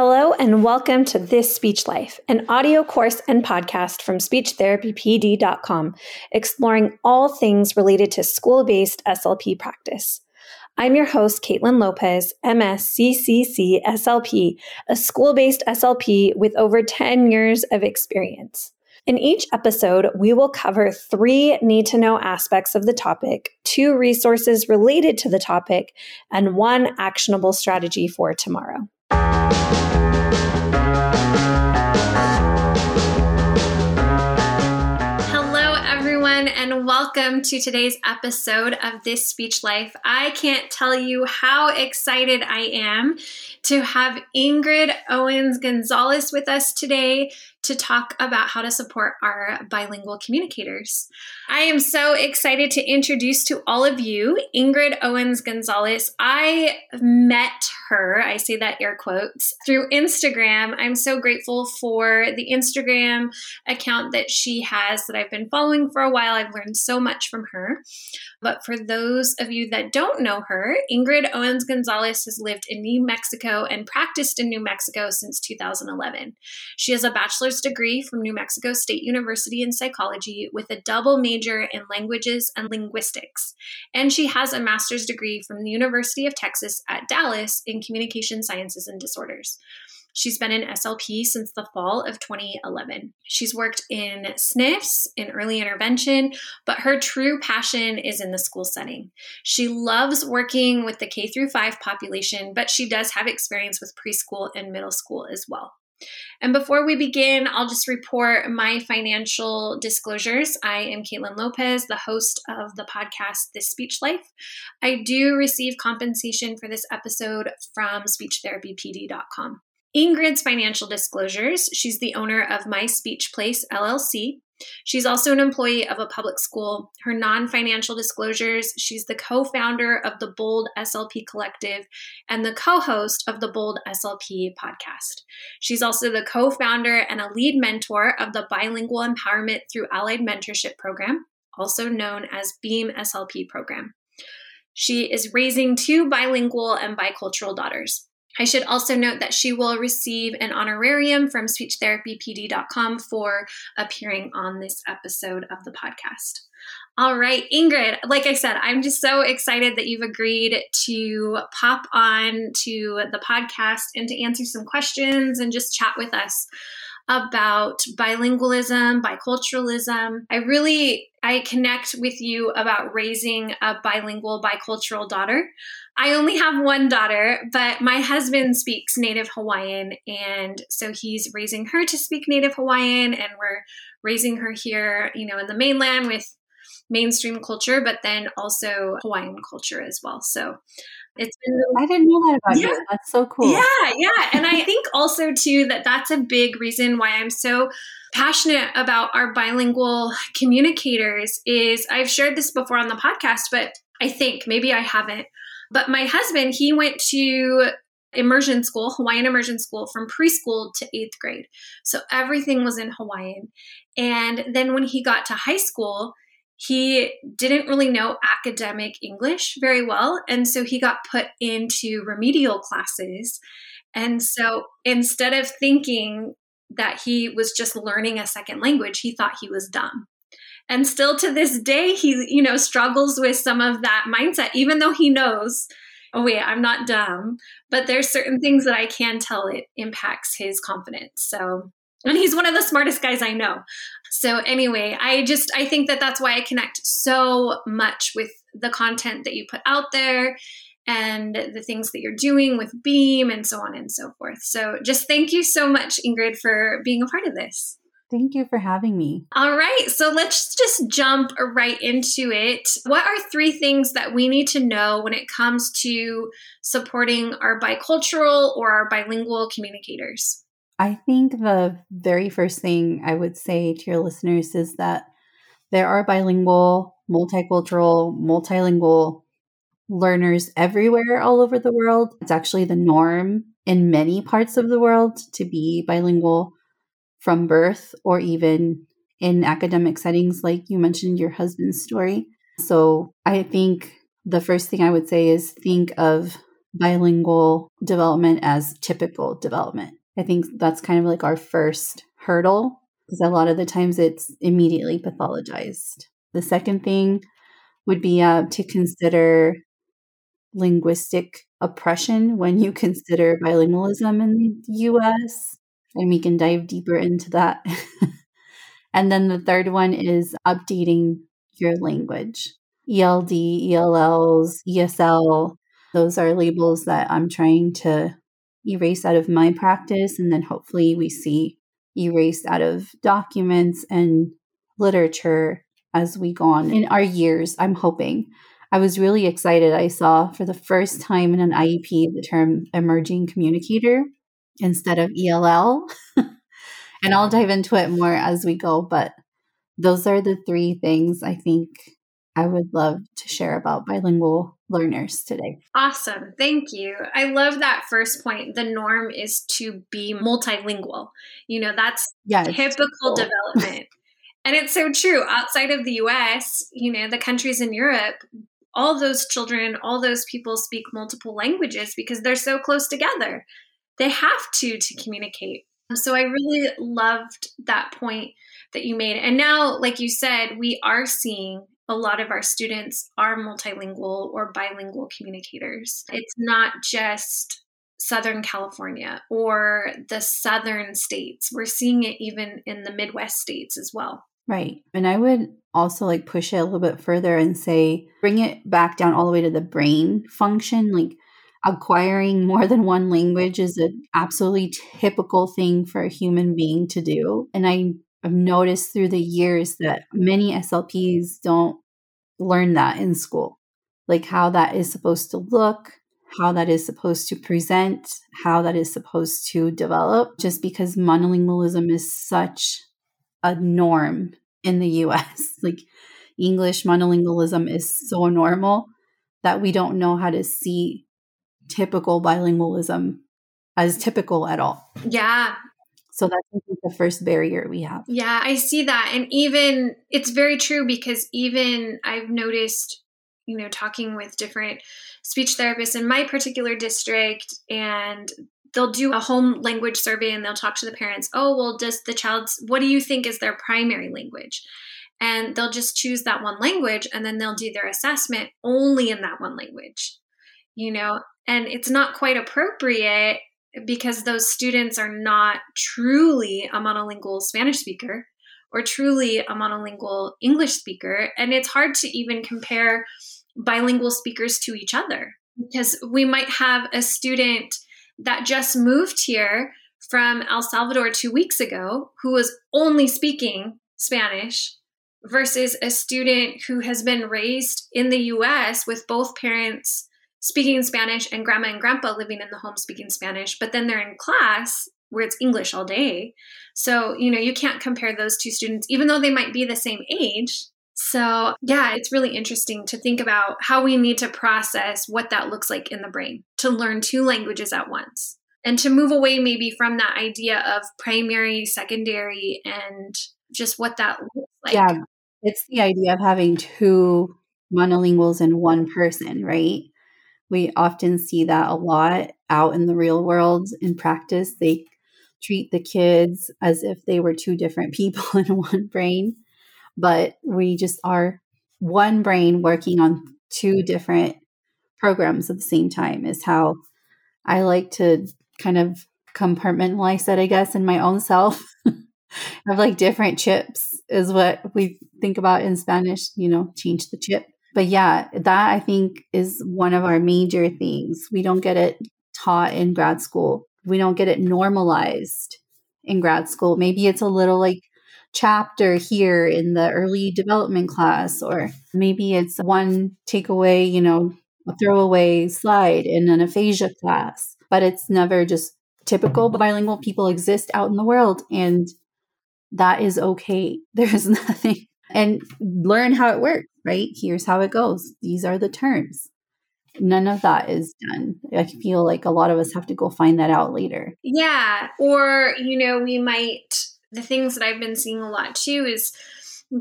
Hello, and welcome to This Speech Life, an audio course and podcast from SpeechTherapyPD.com, exploring all things related to school based SLP practice. I'm your host, Caitlin Lopez, MSCCC SLP, a school based SLP with over 10 years of experience. In each episode, we will cover three need to know aspects of the topic, two resources related to the topic, and one actionable strategy for tomorrow. Welcome to today's episode of This Speech Life. I can't tell you how excited I am to have Ingrid Owens Gonzalez with us today to talk about how to support our bilingual communicators. I am so excited to introduce to all of you Ingrid Owens Gonzalez. I met her, I say that air quotes, through Instagram. I'm so grateful for the Instagram account that she has that I've been following for a while. I've learned so much from her. But for those of you that don't know her, Ingrid Owens Gonzalez has lived in New Mexico and practiced in New Mexico since 2011. She has a bachelor's degree from New Mexico State University in psychology with a double major in languages and linguistics. And she has a master's degree from the University of Texas at Dallas in communication sciences and disorders. She's been in SLP since the fall of 2011. She's worked in SNFs, in early intervention, but her true passion is in the school setting. She loves working with the K through 5 population, but she does have experience with preschool and middle school as well. And before we begin, I'll just report my financial disclosures. I am Caitlin Lopez, the host of the podcast This Speech Life. I do receive compensation for this episode from speechtherapypd.com. Ingrid's financial disclosures she's the owner of My Speech Place LLC. She's also an employee of a public school. Her non financial disclosures she's the co founder of the Bold SLP Collective and the co host of the Bold SLP podcast. She's also the co founder and a lead mentor of the Bilingual Empowerment Through Allied Mentorship Program, also known as BEAM SLP program. She is raising two bilingual and bicultural daughters. I should also note that she will receive an honorarium from speechtherapypd.com for appearing on this episode of the podcast. All right, Ingrid, like I said, I'm just so excited that you've agreed to pop on to the podcast and to answer some questions and just chat with us about bilingualism, biculturalism. I really I connect with you about raising a bilingual bicultural daughter. I only have one daughter, but my husband speaks native Hawaiian and so he's raising her to speak native Hawaiian and we're raising her here, you know, in the mainland with mainstream culture, but then also Hawaiian culture as well. So it's been really, I didn't know that about yeah. you. That's so cool. Yeah, yeah. And I think also too that that's a big reason why I'm so passionate about our bilingual communicators is I've shared this before on the podcast, but I think maybe I haven't. But my husband, he went to immersion school, Hawaiian immersion school from preschool to 8th grade. So everything was in Hawaiian. And then when he got to high school, he didn't really know academic English very well. And so he got put into remedial classes. And so instead of thinking that he was just learning a second language, he thought he was dumb. And still to this day, he, you know, struggles with some of that mindset, even though he knows, oh, wait, I'm not dumb. But there's certain things that I can tell it impacts his confidence. So and he's one of the smartest guys I know. So anyway, I just I think that that's why I connect so much with the content that you put out there and the things that you're doing with Beam and so on and so forth. So just thank you so much Ingrid for being a part of this. Thank you for having me. All right, so let's just jump right into it. What are three things that we need to know when it comes to supporting our bicultural or our bilingual communicators? I think the very first thing I would say to your listeners is that there are bilingual, multicultural, multilingual learners everywhere all over the world. It's actually the norm in many parts of the world to be bilingual from birth or even in academic settings, like you mentioned your husband's story. So I think the first thing I would say is think of bilingual development as typical development. I think that's kind of like our first hurdle because a lot of the times it's immediately pathologized. The second thing would be uh, to consider linguistic oppression when you consider bilingualism in the US. And we can dive deeper into that. and then the third one is updating your language. ELD, ELLs, ESL, those are labels that I'm trying to erase out of my practice. And then hopefully we see erased out of documents and literature as we go on in our years. I'm hoping. I was really excited. I saw for the first time in an IEP the term emerging communicator instead of ELL. and I'll dive into it more as we go. But those are the three things I think I would love to share about bilingual learners today. Awesome. Thank you. I love that first point. The norm is to be multilingual. You know, that's yes, typical development. and it's so true. Outside of the US, you know, the countries in Europe, all those children, all those people speak multiple languages because they're so close together. They have to to communicate. So I really loved that point that you made. And now, like you said, we are seeing a lot of our students are multilingual or bilingual communicators. It's not just Southern California or the Southern states. We're seeing it even in the Midwest states as well. Right. And I would also like push it a little bit further and say bring it back down all the way to the brain function. Like acquiring more than one language is an absolutely typical thing for a human being to do. And I I've noticed through the years that many SLPs don't learn that in school, like how that is supposed to look, how that is supposed to present, how that is supposed to develop, just because monolingualism is such a norm in the US. like English monolingualism is so normal that we don't know how to see typical bilingualism as typical at all. Yeah, so that's the first barrier we have. Yeah, I see that. And even it's very true because even I've noticed, you know, talking with different speech therapists in my particular district and they'll do a home language survey and they'll talk to the parents. Oh, well, does the child's what do you think is their primary language? And they'll just choose that one language and then they'll do their assessment only in that one language. You know, and it's not quite appropriate because those students are not truly a monolingual Spanish speaker or truly a monolingual English speaker. And it's hard to even compare bilingual speakers to each other because we might have a student that just moved here from El Salvador two weeks ago who was only speaking Spanish versus a student who has been raised in the US with both parents speaking Spanish and grandma and grandpa living in the home speaking Spanish, but then they're in class where it's English all day. So, you know, you can't compare those two students, even though they might be the same age. So, yeah, it's really interesting to think about how we need to process what that looks like in the brain to learn two languages at once and to move away maybe from that idea of primary, secondary, and just what that looks like. Yeah, it's the idea of having two monolinguals in one person, right? We often see that a lot out in the real world in practice. They treat the kids as if they were two different people in one brain, but we just are one brain working on two different programs at the same time, is how I like to kind of compartmentalize that, I guess, in my own self. have like different chips is what we think about in Spanish, you know, change the chip but yeah, that I think is one of our major things. We don't get it taught in grad school. We don't get it normalized in grad school. Maybe it's a little like chapter here in the early development class, or maybe it's one takeaway, you know, a throwaway slide in an aphasia class, but it's never just typical bilingual people exist out in the world and that is okay. There's nothing and learn how it works, right? Here's how it goes. These are the terms. None of that is done. I feel like a lot of us have to go find that out later. Yeah. Or, you know, we might, the things that I've been seeing a lot too is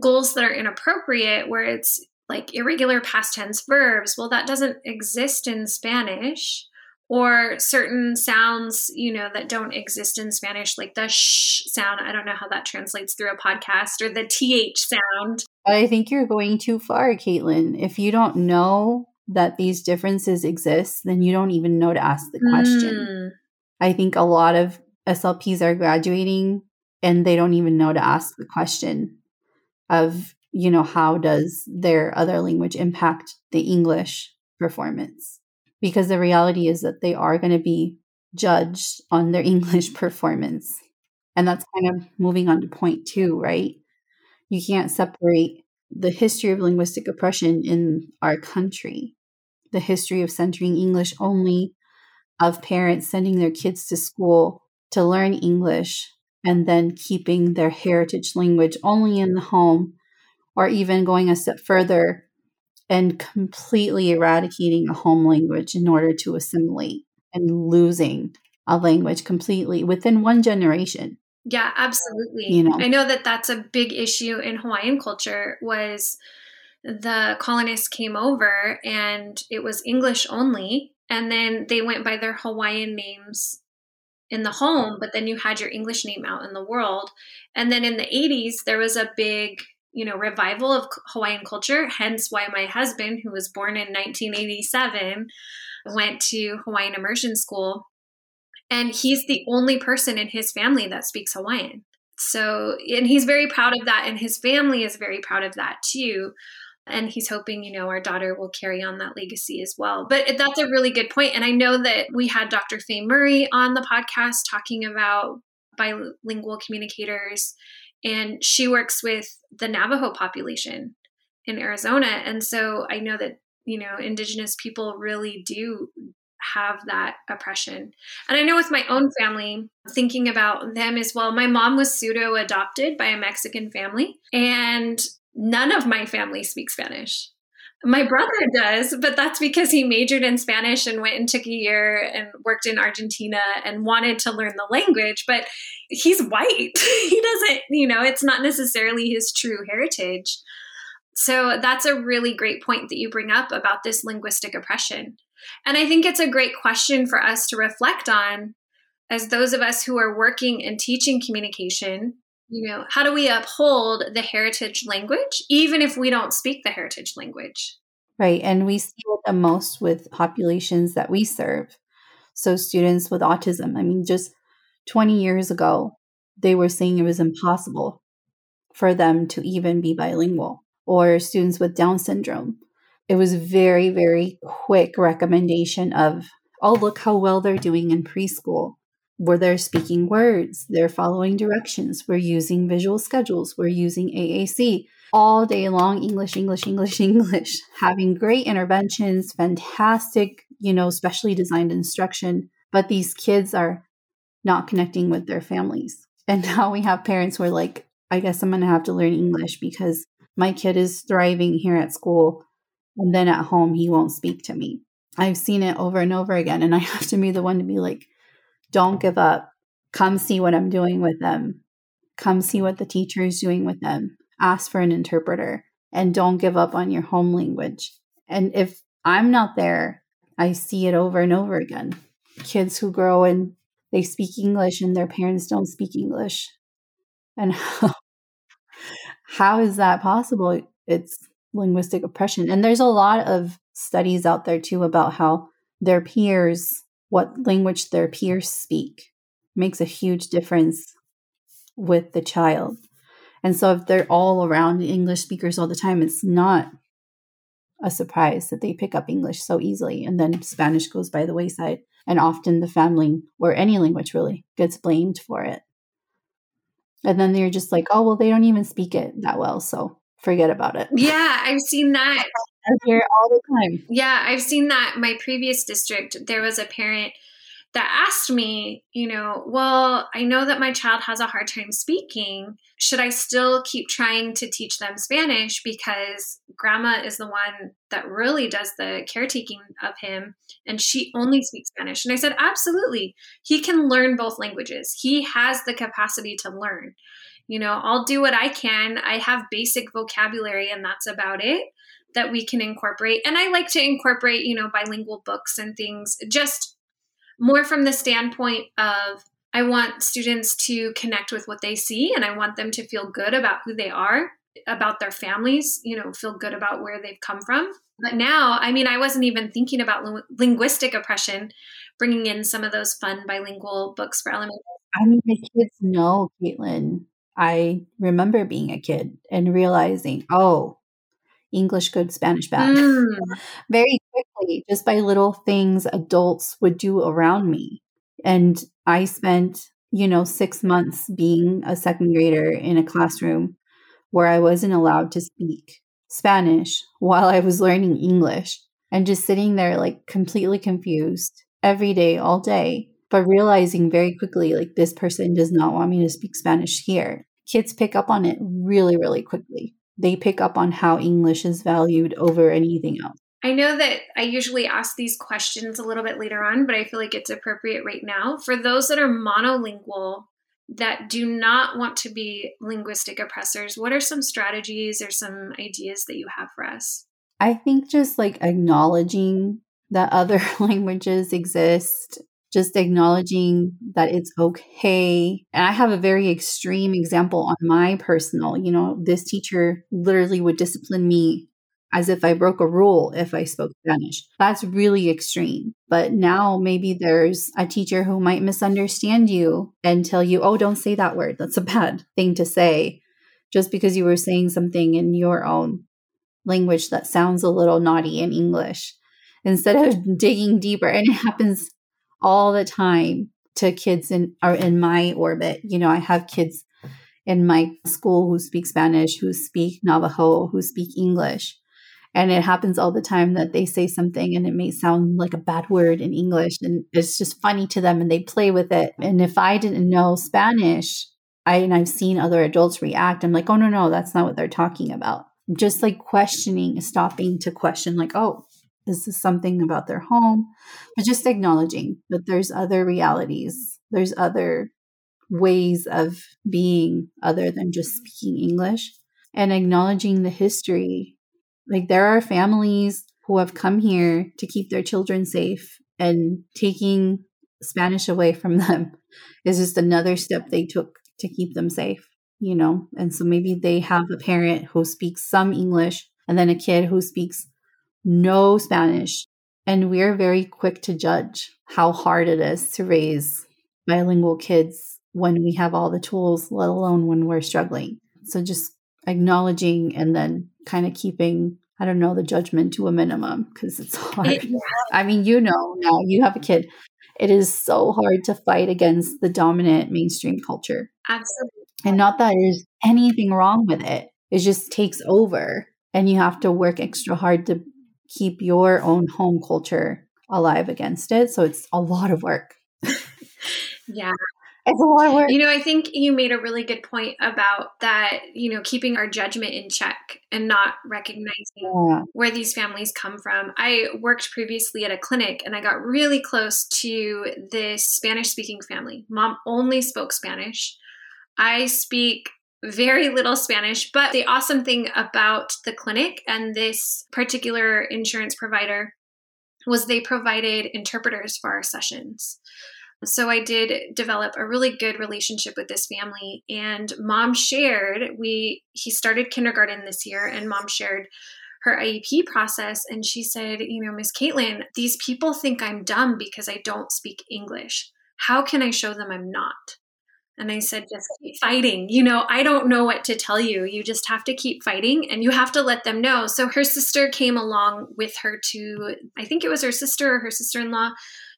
goals that are inappropriate, where it's like irregular past tense verbs. Well, that doesn't exist in Spanish or certain sounds, you know, that don't exist in Spanish, like the sh sound. I don't know how that translates through a podcast or the th sound. I think you're going too far, Caitlin. If you don't know that these differences exist, then you don't even know to ask the question. Mm. I think a lot of SLPs are graduating and they don't even know to ask the question of, you know, how does their other language impact the English performance? Because the reality is that they are going to be judged on their English performance. And that's kind of moving on to point two, right? You can't separate the history of linguistic oppression in our country, the history of centering English only, of parents sending their kids to school to learn English and then keeping their heritage language only in the home, or even going a step further and completely eradicating a home language in order to assimilate and losing a language completely within one generation. Yeah, absolutely. You know, I know that that's a big issue in Hawaiian culture was the colonists came over and it was English only and then they went by their Hawaiian names in the home, but then you had your English name out in the world. And then in the 80s there was a big you know revival of Hawaiian culture hence why my husband who was born in 1987 went to Hawaiian immersion school and he's the only person in his family that speaks Hawaiian. So, and he's very proud of that, and his family is very proud of that too. And he's hoping, you know, our daughter will carry on that legacy as well. But that's a really good point. And I know that we had Dr. Faye Murray on the podcast talking about bilingual communicators, and she works with the Navajo population in Arizona. And so I know that, you know, Indigenous people really do have that oppression. And I know with my own family, thinking about them as well, my mom was pseudo adopted by a Mexican family, and none of my family speaks Spanish. My brother does, but that's because he majored in Spanish and went and took a year and worked in Argentina and wanted to learn the language. But he's white. he doesn't, you know, it's not necessarily his true heritage. So that's a really great point that you bring up about this linguistic oppression. And I think it's a great question for us to reflect on as those of us who are working and teaching communication. You know, how do we uphold the heritage language, even if we don't speak the heritage language? Right. And we see it the most with populations that we serve. So, students with autism. I mean, just 20 years ago, they were saying it was impossible for them to even be bilingual, or students with Down syndrome it was very, very quick recommendation of, oh, look how well they're doing in preschool. Where they're speaking words, they're following directions, we're using visual schedules, we're using AAC all day long, English, English, English, English, having great interventions, fantastic, you know, specially designed instruction. But these kids are not connecting with their families. And now we have parents who are like, I guess I'm going to have to learn English because my kid is thriving here at school and then at home, he won't speak to me. I've seen it over and over again. And I have to be the one to be like, don't give up. Come see what I'm doing with them. Come see what the teacher is doing with them. Ask for an interpreter and don't give up on your home language. And if I'm not there, I see it over and over again. Kids who grow and they speak English and their parents don't speak English. And how, how is that possible? It's linguistic oppression. And there's a lot of studies out there too about how their peers, what language their peers speak, makes a huge difference with the child. And so if they're all around English speakers all the time, it's not a surprise that they pick up English so easily. And then Spanish goes by the wayside. And often the family, or any language really, gets blamed for it. And then they're just like, oh, well, they don't even speak it that well. So forget about it. Yeah, I've seen that. I hear all the time. Yeah, I've seen that. My previous district, there was a parent that asked me, you know, well, I know that my child has a hard time speaking. Should I still keep trying to teach them Spanish because grandma is the one that really does the caretaking of him and she only speaks Spanish? And I said, absolutely. He can learn both languages, he has the capacity to learn. You know, I'll do what I can. I have basic vocabulary, and that's about it that we can incorporate. And I like to incorporate, you know, bilingual books and things just more from the standpoint of I want students to connect with what they see and I want them to feel good about who they are, about their families, you know, feel good about where they've come from. But now, I mean, I wasn't even thinking about li- linguistic oppression, bringing in some of those fun bilingual books for elementary. I mean, the kids know, Caitlin. I remember being a kid and realizing, oh, English good, Spanish bad. Mm. Very quickly, just by little things adults would do around me. And I spent, you know, six months being a second grader in a classroom where I wasn't allowed to speak Spanish while I was learning English and just sitting there like completely confused every day, all day, but realizing very quickly like this person does not want me to speak Spanish here. Kids pick up on it really, really quickly. They pick up on how English is valued over anything else. I know that I usually ask these questions a little bit later on, but I feel like it's appropriate right now. For those that are monolingual, that do not want to be linguistic oppressors, what are some strategies or some ideas that you have for us? I think just like acknowledging that other languages exist, just acknowledging that it's okay. And I have a very extreme example on my personal, you know, this teacher literally would discipline me as if I broke a rule if I spoke Spanish. That's really extreme. But now maybe there's a teacher who might misunderstand you and tell you, oh, don't say that word. That's a bad thing to say just because you were saying something in your own language that sounds a little naughty in English instead of digging deeper. And it happens all the time to kids in are in my orbit. You know, I have kids in my school who speak Spanish, who speak Navajo, who speak English. And it happens all the time that they say something and it may sound like a bad word in English and it's just funny to them and they play with it. And if I didn't know Spanish, I and I've seen other adults react, I'm like, oh no, no, that's not what they're talking about. Just like questioning, stopping to question, like, oh, is this something about their home? But just acknowledging that there's other realities, there's other ways of being other than just speaking English and acknowledging the history like there are families who have come here to keep their children safe and taking Spanish away from them is just another step they took to keep them safe, you know? And so maybe they have a parent who speaks some English and then a kid who speaks no Spanish. And we're very quick to judge how hard it is to raise bilingual kids when we have all the tools, let alone when we're struggling. So just acknowledging and then kind of keeping I don't know the judgment to a minimum because it's hard. It, yeah. I mean, you know, now you have a kid. It is so hard to fight against the dominant mainstream culture. Absolutely. And not that there's anything wrong with it. It just takes over and you have to work extra hard to keep your own home culture alive against it. So it's a lot of work. yeah. It's a lot of work. You know, I think you made a really good point about that, you know, keeping our judgment in check and not recognizing yeah. where these families come from. I worked previously at a clinic and I got really close to this Spanish speaking family. Mom only spoke Spanish. I speak very little Spanish, but the awesome thing about the clinic and this particular insurance provider was they provided interpreters for our sessions. So I did develop a really good relationship with this family and mom shared we he started kindergarten this year and mom shared her IEP process and she said, you know, Miss Caitlin, these people think I'm dumb because I don't speak English. How can I show them I'm not? And I said, just keep fighting. You know, I don't know what to tell you. You just have to keep fighting and you have to let them know. So her sister came along with her to, I think it was her sister or her sister in law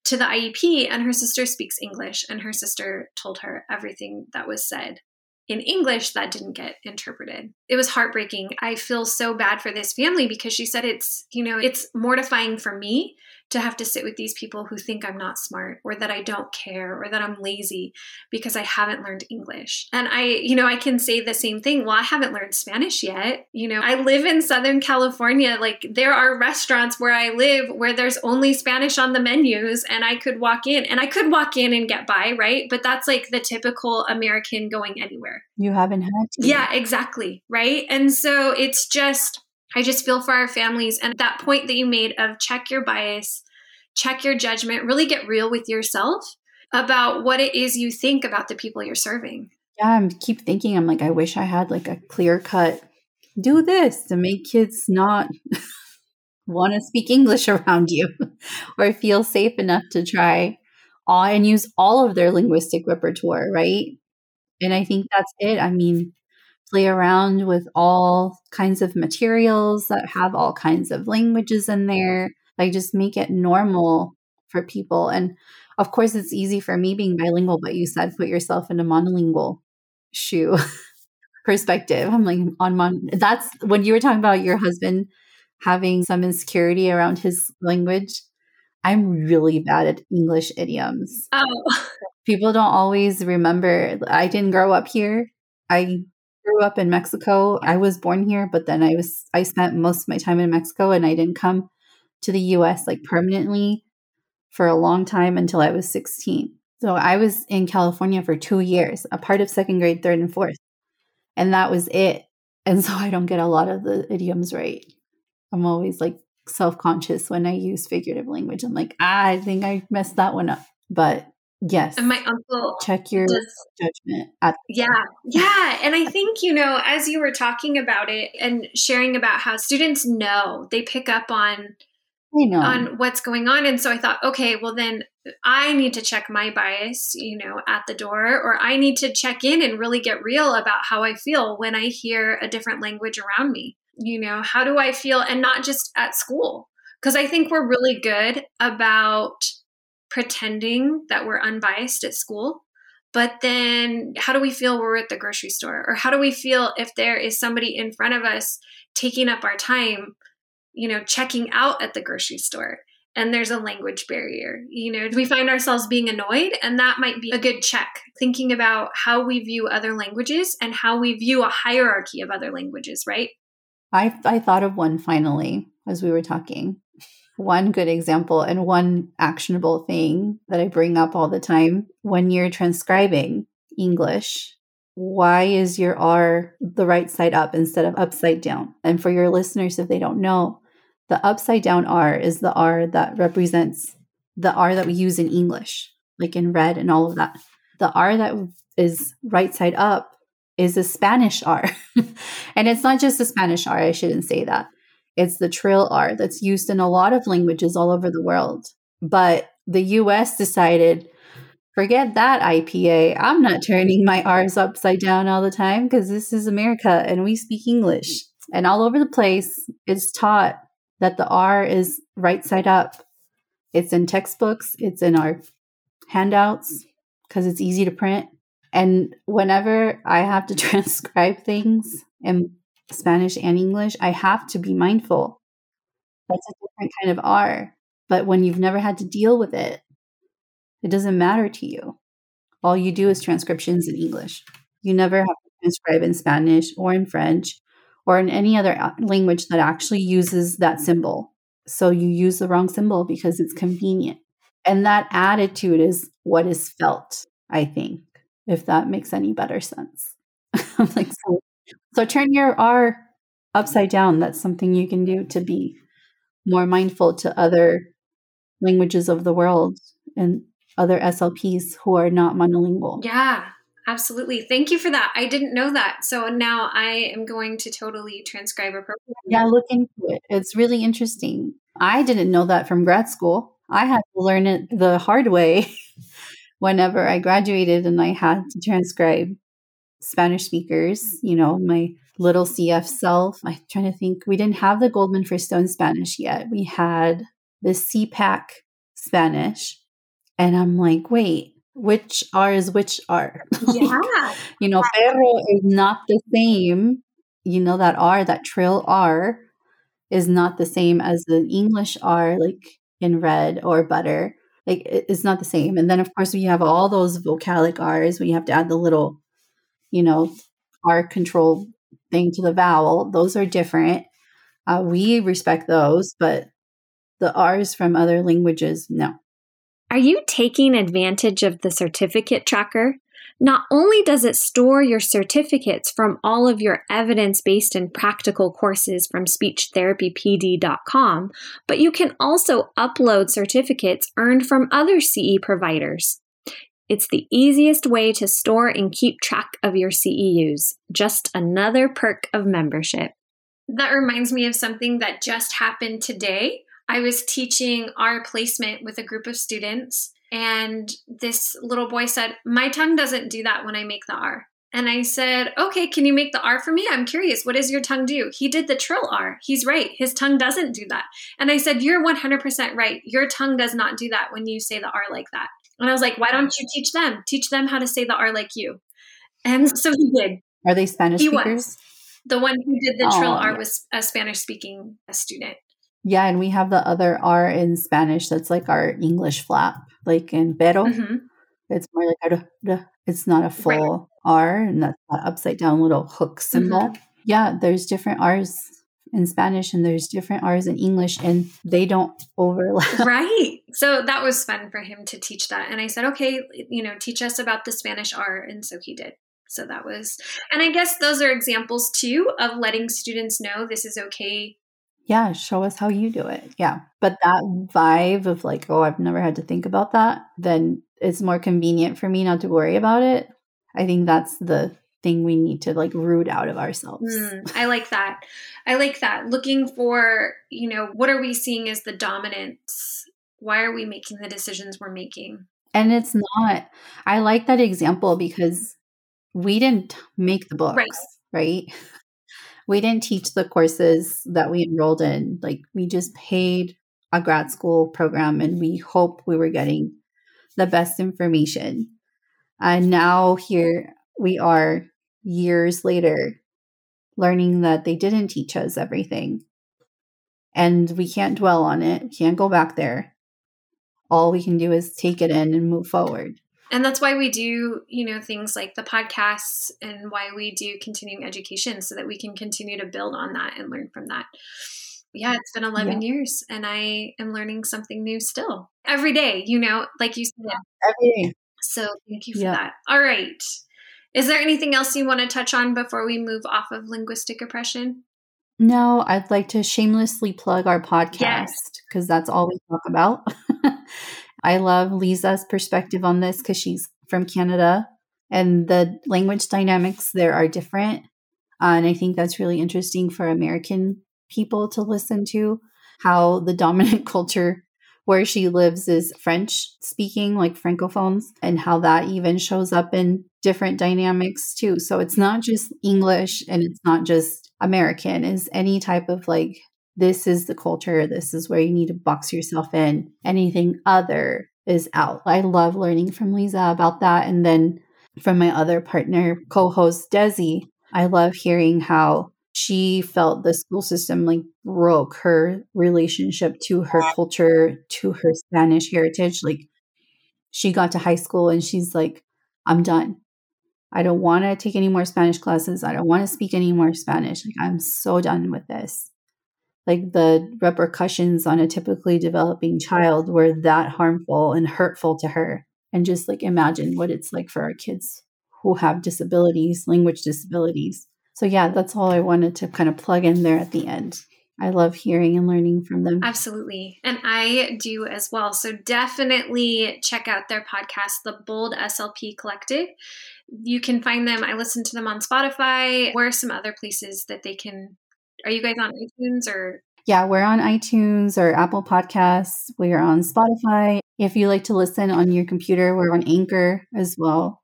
to the IEP, and her sister speaks English, and her sister told her everything that was said in English that didn't get interpreted. It was heartbreaking. I feel so bad for this family because she said it's, you know, it's mortifying for me to have to sit with these people who think I'm not smart or that I don't care or that I'm lazy because I haven't learned English. And I, you know, I can say the same thing. Well, I haven't learned Spanish yet. You know, I live in Southern California. Like there are restaurants where I live where there's only Spanish on the menus and I could walk in and I could walk in and get by, right? But that's like the typical American going anywhere. You haven't had to. Yeah, exactly. Right. And so it's just, I just feel for our families. And that point that you made of check your bias, check your judgment, really get real with yourself about what it is you think about the people you're serving. Yeah, I'm keep thinking, I'm like, I wish I had like a clear cut do this to make kids not want to speak English around you or feel safe enough to try all and use all of their linguistic repertoire, right? And I think that's it. I mean, play around with all kinds of materials that have all kinds of languages in there. Like, just make it normal for people. And of course, it's easy for me being bilingual, but you said put yourself in a monolingual shoe perspective. I'm like, on mon, that's when you were talking about your husband having some insecurity around his language. I'm really bad at English idioms. Oh. People don't always remember. I didn't grow up here. I grew up in Mexico. I was born here, but then I was I spent most of my time in Mexico and I didn't come to the US like permanently for a long time until I was 16. So I was in California for 2 years, a part of second grade, third and fourth. And that was it. And so I don't get a lot of the idioms right. I'm always like self conscious when I use figurative language. I'm like, ah, I think I messed that one up. But yes. And my uncle check your does, judgment. yeah. Yeah. And I think, you know, as you were talking about it and sharing about how students know, they pick up on on what's going on. And so I thought, okay, well then I need to check my bias, you know, at the door, or I need to check in and really get real about how I feel when I hear a different language around me you know how do i feel and not just at school because i think we're really good about pretending that we're unbiased at school but then how do we feel we're at the grocery store? Or how do we feel if there is somebody in front of us taking up our time you know checking out at the grocery store? And there's a language barrier you know we find ourselves being annoyed and that might be a good check. Thinking about how we view other languages and how we view a hierarchy of other languages right? I, I thought of one finally as we were talking. One good example and one actionable thing that I bring up all the time when you're transcribing English. Why is your R the right side up instead of upside down? And for your listeners, if they don't know, the upside down R is the R that represents the R that we use in English, like in red and all of that. The R that is right side up is a Spanish R. and it's not just a Spanish R, I shouldn't say that. It's the trill R that's used in a lot of languages all over the world. But the US decided, forget that IPA. I'm not turning my R's upside down all the time because this is America and we speak English. And all over the place, it's taught that the R is right side up. It's in textbooks, it's in our handouts because it's easy to print. And whenever I have to transcribe things in Spanish and English, I have to be mindful. That's a different kind of R. But when you've never had to deal with it, it doesn't matter to you. All you do is transcriptions in English. You never have to transcribe in Spanish or in French or in any other language that actually uses that symbol. So you use the wrong symbol because it's convenient. And that attitude is what is felt, I think if that makes any better sense. like so, so turn your R upside down. That's something you can do to be more mindful to other languages of the world and other SLPs who are not monolingual. Yeah, absolutely. Thank you for that. I didn't know that. So now I am going to totally transcribe appropriately. Yeah, look into it. It's really interesting. I didn't know that from grad school. I had to learn it the hard way whenever I graduated and I had to transcribe Spanish speakers, you know, my little CF self. I'm trying to think, we didn't have the Goldman-Fristoe Spanish yet. We had the CPAC Spanish. And I'm like, wait, which R is which R? Yeah. you know, perro is not the same. You know, that R, that trill R is not the same as the English R, like in red or butter like it's not the same. And then of course we have all those vocalic R's We have to add the little, you know, R control thing to the vowel. Those are different. Uh, we respect those, but the R's from other languages, no. Are you taking advantage of the certificate tracker? Not only does it store your certificates from all of your evidence based and practical courses from speechtherapypd.com, but you can also upload certificates earned from other CE providers. It's the easiest way to store and keep track of your CEUs. Just another perk of membership. That reminds me of something that just happened today. I was teaching our placement with a group of students, and this little boy said, My tongue doesn't do that when I make the R. And I said, Okay, can you make the R for me? I'm curious. What does your tongue do? He did the trill R. He's right. His tongue doesn't do that. And I said, You're 100% right. Your tongue does not do that when you say the R like that. And I was like, Why don't you teach them? Teach them how to say the R like you. And so he did. Are they Spanish He speakers? was. The one who did the Oh, trill R was a Spanish speaking student. Yeah, and we have the other R in Spanish that's like our English flap, like in pero. hmm It's more like a, it's not a full R, and that's that upside down little hook symbol. Mm-hmm. Yeah, there's different R's in Spanish, and there's different R's in English, and they don't overlap. right. So that was fun for him to teach that. And I said, okay, you know, teach us about the Spanish R. And so he did. So that was, and I guess those are examples too of letting students know this is okay. yeah, show us how you do it. Yeah, but that vibe of like, oh, I've never had to think about that, then it's more convenient for me not to worry about it. I think that's the thing we need to like root out of ourselves. Mm, I like that. I like that. Looking for, you know, what are we seeing as the dominance? Why are we making the decisions we're making? And it's not, I like that example because we didn't make the books, Right. right? We didn't teach the courses that we enrolled in. Like we just paid a grad school program and we hope we were getting the best information. And now here we are years later learning that they didn't teach us everything. And we can't dwell on it. We can't go back there. All we can do is take it in and move forward. And that's why we do, you know, things like the podcasts and why we do continuing education so that we can continue to build on that and learn from that. Yeah, it's been 11 years and I am learning something new still every day, you know, like you said. Every day. So thank you for Yeah. that. All right. Is there anything else you want to touch on before we move off of linguistic oppression? No, I'd like to shamelessly plug our podcast Yes. because that's all we talk about. I love Lisa's perspective on this because she's from Canada and the language dynamics there are different. Uh, and I think that's really interesting for American people to listen to how the dominant culture where she lives is French speaking, like francophones, and how that even shows up in different dynamics too. So it's not just English and it's not just American, is any type of like, this is the culture, this is where you need to box yourself in. Anything other is out. I love learning from Lisa about that. And then from my other partner, co host Desi, I love hearing how she felt the school system like broke her relationship to her culture, to her Spanish heritage. Like she got to high school and she's like, I'm done. I don't want to take any more Spanish classes. I don't want to speak any more Spanish. Like I'm so done with this. Like the repercussions on a typically developing child were that harmful and hurtful to her. And just like imagine what it's like for our kids who have disabilities, language disabilities. So yeah, that's all I wanted to kind of plug in there at the end. I love hearing and learning from them. Absolutely. And I do as well. So definitely check out their podcast, The Bold SLP Collective. You can find them. I listen to them on Spotify. Where are some other places that they can? Are you guys on iTunes or? Yeah, we're on iTunes or Apple Podcasts. We are on Spotify. If you like to listen on your computer, we're on Anchor as well.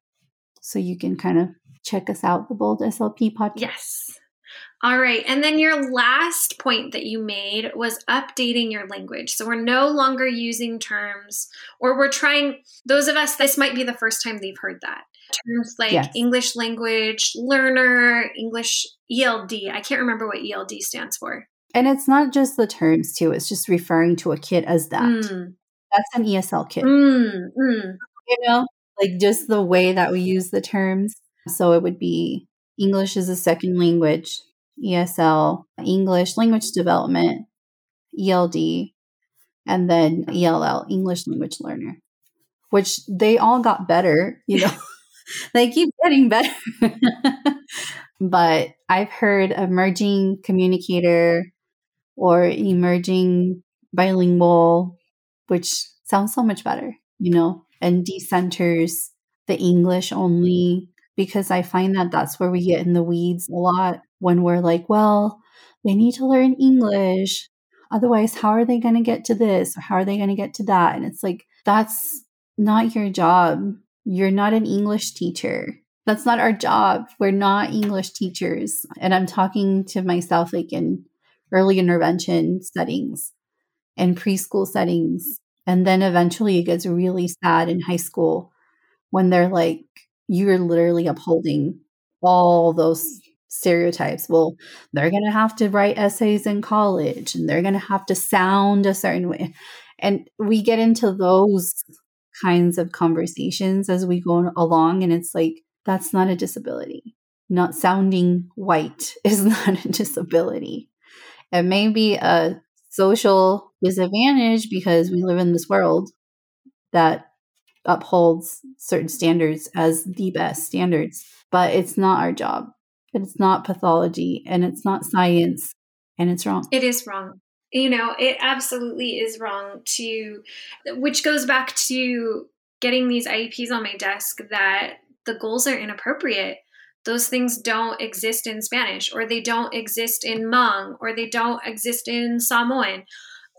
So you can kind of check us out, the Bold SLP podcast. Yes. All right. And then your last point that you made was updating your language. So we're no longer using terms, or we're trying, those of us, this might be the first time they've heard that. Terms like Yes. English language learner, English ELD. I can't remember what ELD stands for. And it's not just the terms, too. It's just referring to a kid as that. Mm, That's an ESL kid. mm, mm. you know like just the way that we use the terms so it would be english as a second language esl english language development eld and then ell english language learner which they all got better you know they keep getting better. but I've heard emerging communicator or emerging bilingual, which sounds so much better, you know, and decenters the English only because I find that that's where we get in the weeds a lot when we're like, well, they need to learn English. Otherwise, how are they going to get to this? Or how are they going to get to that? And it's like, that's not your job. You're not an English teacher. That's not our job. We're not English teachers. And I'm talking to myself like in early intervention settings and preschool settings. And then eventually it gets really sad in high school when they're like, you're literally upholding all those stereotypes. Well, they're going to have to write essays in college and they're going to have to sound a certain way. And we get into those kinds of conversations as we go along. And it's like, that's not a disability. Not sounding white is not a disability. It may be a social disadvantage because we live in this world that upholds certain standards as the best standards, but it's not our job. It's not pathology and it's not science and it's wrong. It is wrong. You know, it absolutely is wrong to, which goes back to getting these IEPs on my desk that the goals are inappropriate. Those things don't exist in Spanish, or they don't exist in Hmong, or they don't exist in Samoan,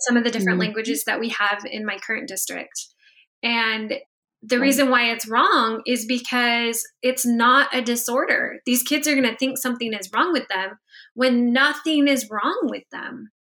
some of the different mm-hmm. languages that we have in my current district. And the reason why it's wrong is because it's not a disorder. These kids are going to think something is wrong with them when nothing is wrong with them.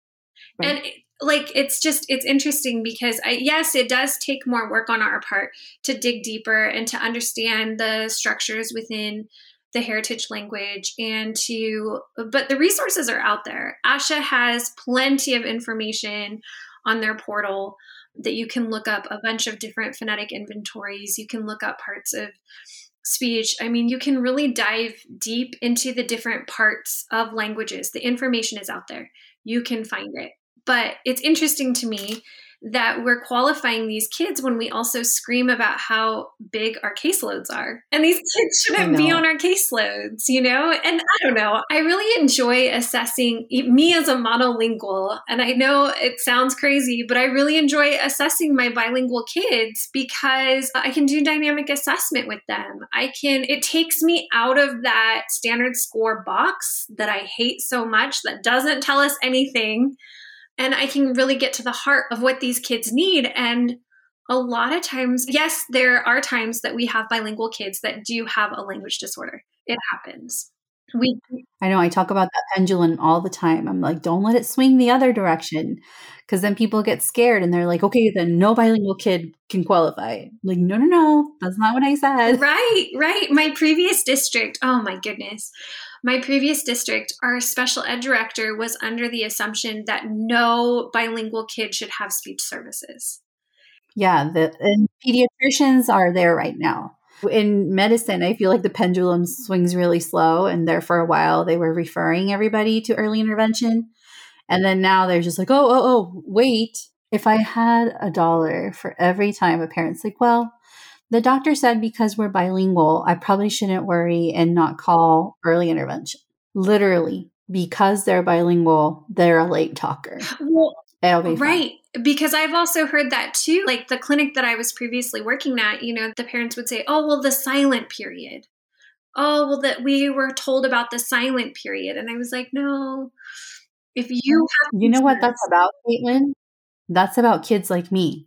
Right. And like it's just it's interesting because I, yes it does take more work on our part to dig deeper and to understand the structures within the heritage language and to but the resources are out there asha has plenty of information on their portal that you can look up a bunch of different phonetic inventories. You can look up parts of speech. I mean, you can really dive deep into the different parts of languages. The information is out there. You can find it. But it's interesting to me that we're qualifying these kids when we also scream about how big our caseloads are. And these kids shouldn't be on our caseloads, you know? And I don't know. I really enjoy assessing me as a monolingual. And I know it sounds crazy, but I really enjoy assessing my bilingual kids because I can do dynamic assessment with them. I can, it takes me out of that standard score box that I hate so much that doesn't tell us anything and I can really get to the heart of what these kids need. And a lot of times, yes, there are times that we have bilingual kids that do have a language disorder. It happens. We I know I talk about that pendulum all the time. I'm like, don't let it swing the other direction. Cause then people get scared and they're like, okay, then no bilingual kid can qualify. Like, no, no, no, that's not what I said. Right, right. My previous district, oh my goodness. My previous district, our special ed director was under the assumption that no bilingual kid should have speech services. Yeah, the pediatricians are there right now. In medicine, I feel like the pendulum swings really slow, and there for a while they were referring everybody to early intervention, and then now they're just like, oh, oh, oh, wait. If I had a dollar for every time a parent's like, well, the doctor said because we're bilingual, I probably shouldn't worry and not call early intervention. Literally, because they're bilingual, they're a late talker. Well, be right. Because I've also heard that too. Like the clinic that I was previously working at, you know, the parents would say, oh, well, the silent period. Oh, well, that we were told about the silent period. And I was like, no, if you have. You know what that's about, Caitlin? That's about kids like me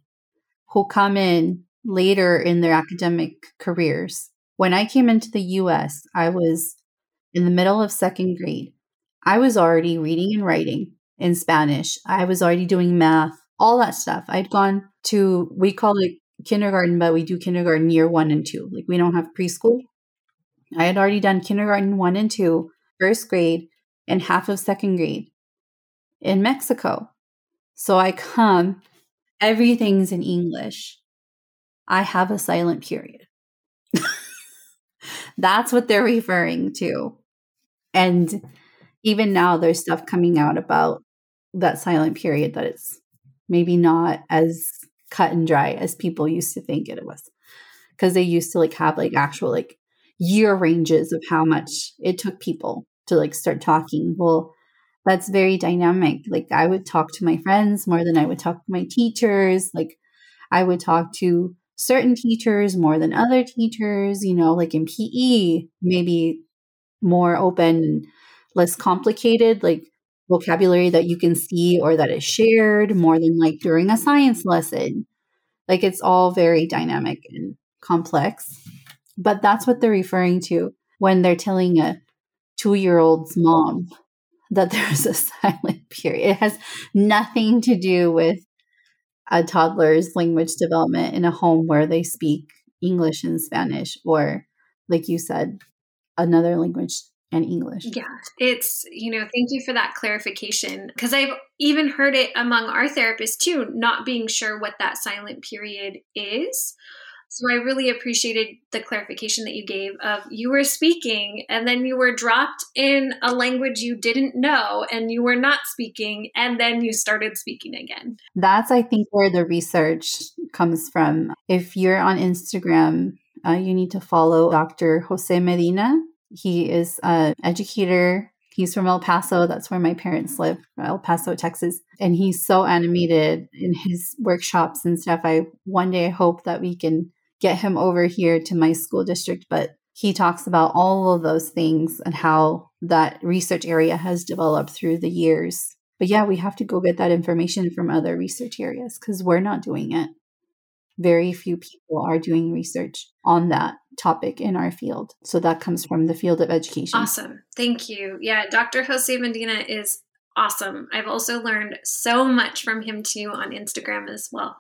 who come in later in their academic careers. When I came into the US, I was in the middle of second grade. I was already reading and writing in Spanish. I was already doing math, all that stuff. I'd gone to, we call it kindergarten, but we do kindergarten year one and two. Like we don't have preschool. I had already done kindergarten one and two, first grade, and half of second grade in Mexico. So I come, everything's in English. I have a silent period. That's what they're referring to. And even now, there's stuff coming out about that silent period that it's maybe not as cut and dry as people used to think it was. Because they used to like have like actual like year ranges of how much it took people to like start talking. Well, that's very dynamic. Like I would talk to my friends more than I would talk to my teachers. Like I would talk to certain teachers more than other teachers, you know, like in PE, maybe more open less complicated, like vocabulary that you can see or that is shared more than like during a science lesson. Like it's all very dynamic and complex. But that's what they're referring to when they're telling a two year old's mom that there's a silent period. It has nothing to do with a toddler's language development in a home where they speak English and Spanish, or like you said, another language and English. Yeah, it's, you know, thank you for that clarification. Because I've even heard it among our therapists too, not being sure what that silent period is. So I really appreciated the clarification that you gave of you were speaking and then you were dropped in a language you didn't know and you were not speaking and then you started speaking again. That's I think where the research comes from. If you're on Instagram, uh, you need to follow Dr. Jose Medina. He is an educator He's from El Paso. That's where my parents live, El Paso, Texas. And he's so animated in his workshops and stuff. I one day I hope that we can get him over here to my school district, but he talks about all of those things and how that research area has developed through the years. But yeah, we have to go get that information from other research areas because we're not doing it. Very few people are doing research on that topic in our field. So that comes from the field of education. Awesome. Thank you. Yeah, Dr. Jose Medina is awesome. I've also learned so much from him too on Instagram as well.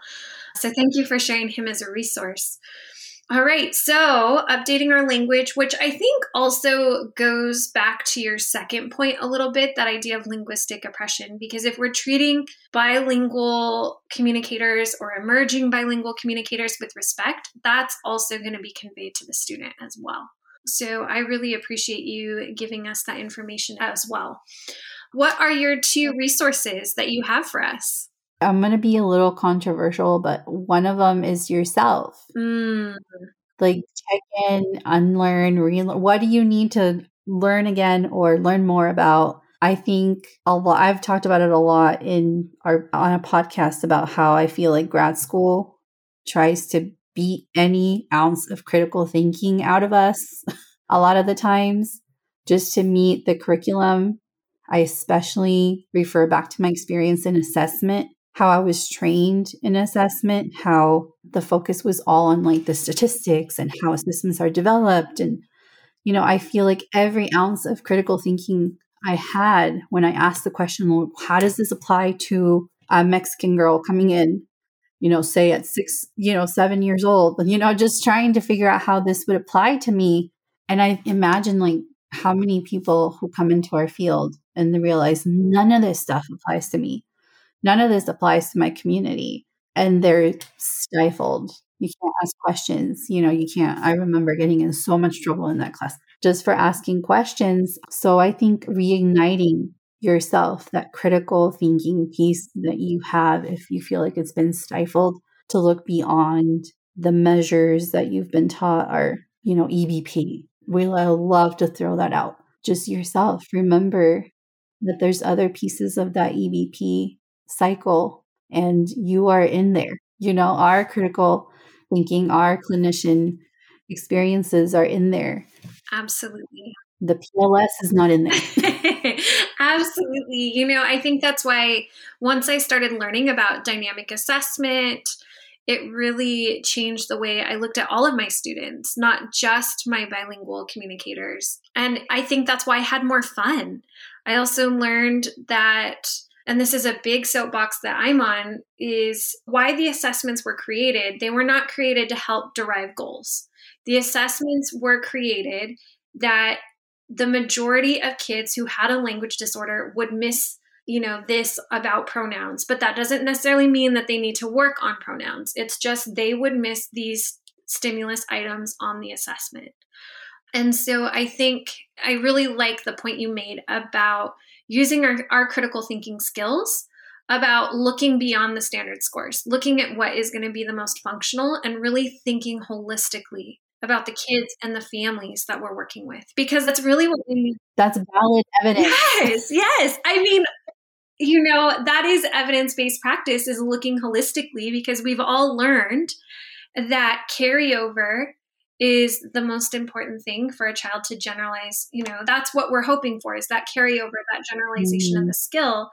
So thank you for sharing him as a resource. All right, so updating our language, which I think also goes back to your second point a little bit that idea of linguistic oppression. Because if we're treating bilingual communicators or emerging bilingual communicators with respect, that's also going to be conveyed to the student as well. So I really appreciate you giving us that information as well. What are your two resources that you have for us? I'm going to be a little controversial, but one of them is yourself. Mm. Like check in, unlearn, relearn. What do you need to learn again or learn more about? I think a lot. I've talked about it a lot in our on a podcast about how I feel like grad school tries to beat any ounce of critical thinking out of us. a lot of the times, just to meet the curriculum. I especially refer back to my experience in assessment how I was trained in assessment, how the focus was all on like the statistics and how systems are developed. And, you know, I feel like every ounce of critical thinking I had when I asked the question, well, how does this apply to a Mexican girl coming in, you know, say at six, you know, seven years old, you know, just trying to figure out how this would apply to me. And I imagine like how many people who come into our field and they realize none of this stuff applies to me. None of this applies to my community. And they're stifled. You can't ask questions. You know you can't i remember getting in so much trouble in that class just for asking questions. So i think reigniting yourself that critical thinking piece that you have if you feel like it's been stifled to look beyond the measures that you've been taught are you know ebp we love to throw that out just yourself remember that there's other pieces of that ebp cycle and you are in there. You know, our critical thinking, our clinician experiences are in there. Absolutely. The PLS is not in there. Absolutely. You know, I think that's why once I started learning about dynamic assessment, it really changed the way I looked at all of my students, not just my bilingual communicators. And I think that's why I had more fun. I also learned that and this is a big soapbox that I'm on, is why the assessments were created. They were not created to help derive goals. The assessments were created that the majority of kids who had a language disorder would miss you know this about pronouns but that doesn't necessarily mean that they need to work on pronouns it's just they would miss these stimulus items on the assessment and so i think i really like the point you made about using our, our critical thinking skills about looking beyond the standard scores, looking at what is going to be the most functional and really thinking holistically about the kids and the families that we're working with because that's really what we need. That's valid evidence. Yes, yes. I mean, you know, that is evidence based practice is looking holistically because we've all learned that carryover is the most important thing for a child to generalize. You know, that's what we're hoping for is that carryover, that generalization mm. of the skill.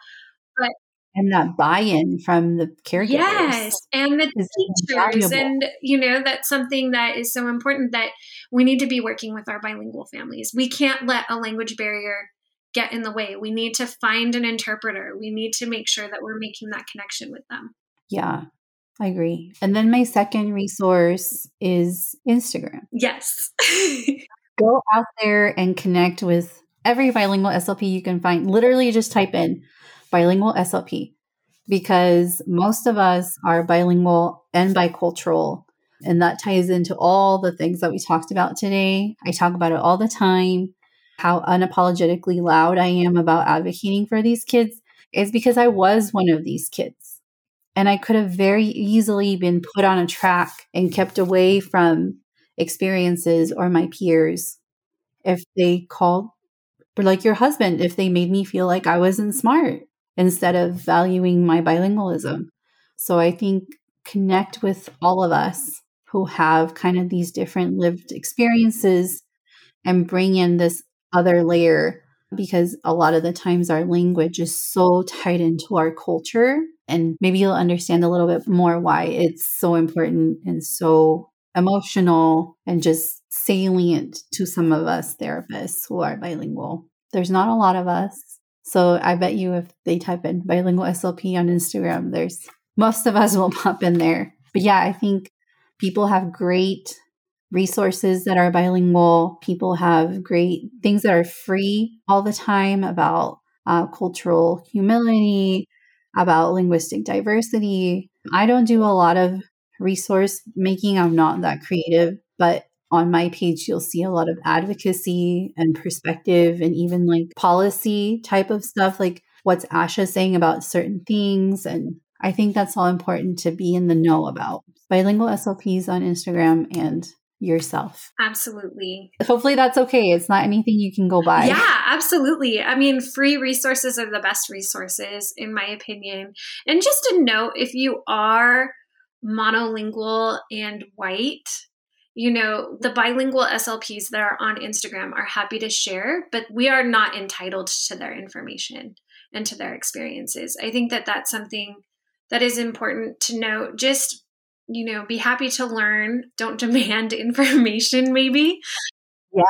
But and that buy-in from the caregivers. Yes, and the teachers, and you know that's something that is so important that we need to be working with our bilingual families. We can't let a language barrier get in the way. We need to find an interpreter. We need to make sure that we're making that connection with them. Yeah, I agree. And then my second resource is Instagram. Yes. Go out there and connect with every bilingual SLP you can find. Literally just type in bilingual SLP because most of us are bilingual and bicultural. And that ties into all the things that we talked about today. I talk about it all the time how unapologetically loud I am about advocating for these kids is because I was one of these kids. And I could have very easily been put on a track and kept away from experiences or my peers if they called, or like your husband, if they made me feel like I wasn't smart instead of valuing my bilingualism. So I think connect with all of us who have kind of these different lived experiences and bring in this other layer because a lot of the times our language is so tied into our culture. And maybe you'll understand a little bit more why it's so important and so emotional and just salient to some of us therapists who are bilingual. There's not a lot of us. So I bet you if they type in bilingual SLP on Instagram, there's most of us will pop in there. But yeah, I think people have great resources that are bilingual. People have great things that are free all the time about uh, cultural humility, about linguistic diversity. I don't do a lot of resource making, I'm not that creative, but on my page, you'll see a lot of advocacy and perspective and even like policy type of stuff, like what's Asha saying about certain things. And I think that's all important to be in the know about. Bilingual SLPs on Instagram and yourself. Absolutely. Hopefully that's okay. It's not anything you can go by. Yeah, absolutely. I mean, free resources are the best resources, in my opinion. And just a note if you are monolingual and white, you know, the bilingual SLPs that are on Instagram are happy to share, but we are not entitled to their information and to their experiences. I think that that's something that is important to note. Just you know, be happy to learn. Don't demand information, maybe. Yeah.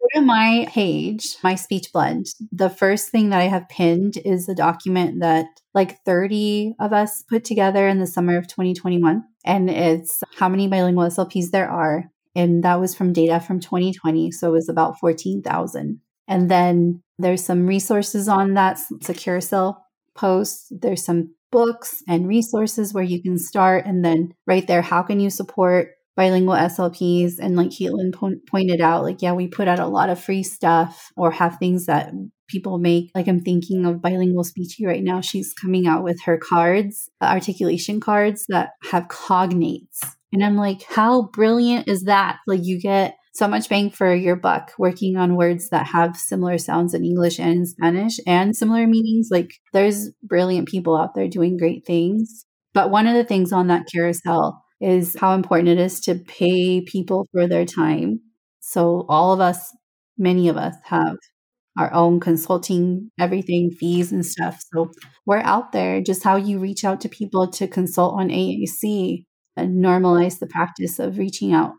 Go to my page, my speech blend. The first thing that I have pinned is a document that like 30 of us put together in the summer of 2021. And it's how many bilingual SLPs there are. And that was from data from 2020. So it was about 14,000. And then there's some resources on that. A carousel post. There's some books and resources where you can start. And then right there, how can you support bilingual SLPs? And like Caitlin po- pointed out, like, yeah, we put out a lot of free stuff or have things that people make. Like I'm thinking of bilingual speechy right now. She's coming out with her cards, uh, articulation cards that have cognates. And I'm like, how brilliant is that? Like you get so much bang for your buck working on words that have similar sounds in English and in Spanish and similar meanings. Like there's brilliant people out there doing great things. But one of the things on that carousel is how important it is to pay people for their time. So all of us, many of us have our own consulting everything fees and stuff. So we're out there just how you reach out to people to consult on AAC and normalize the practice of reaching out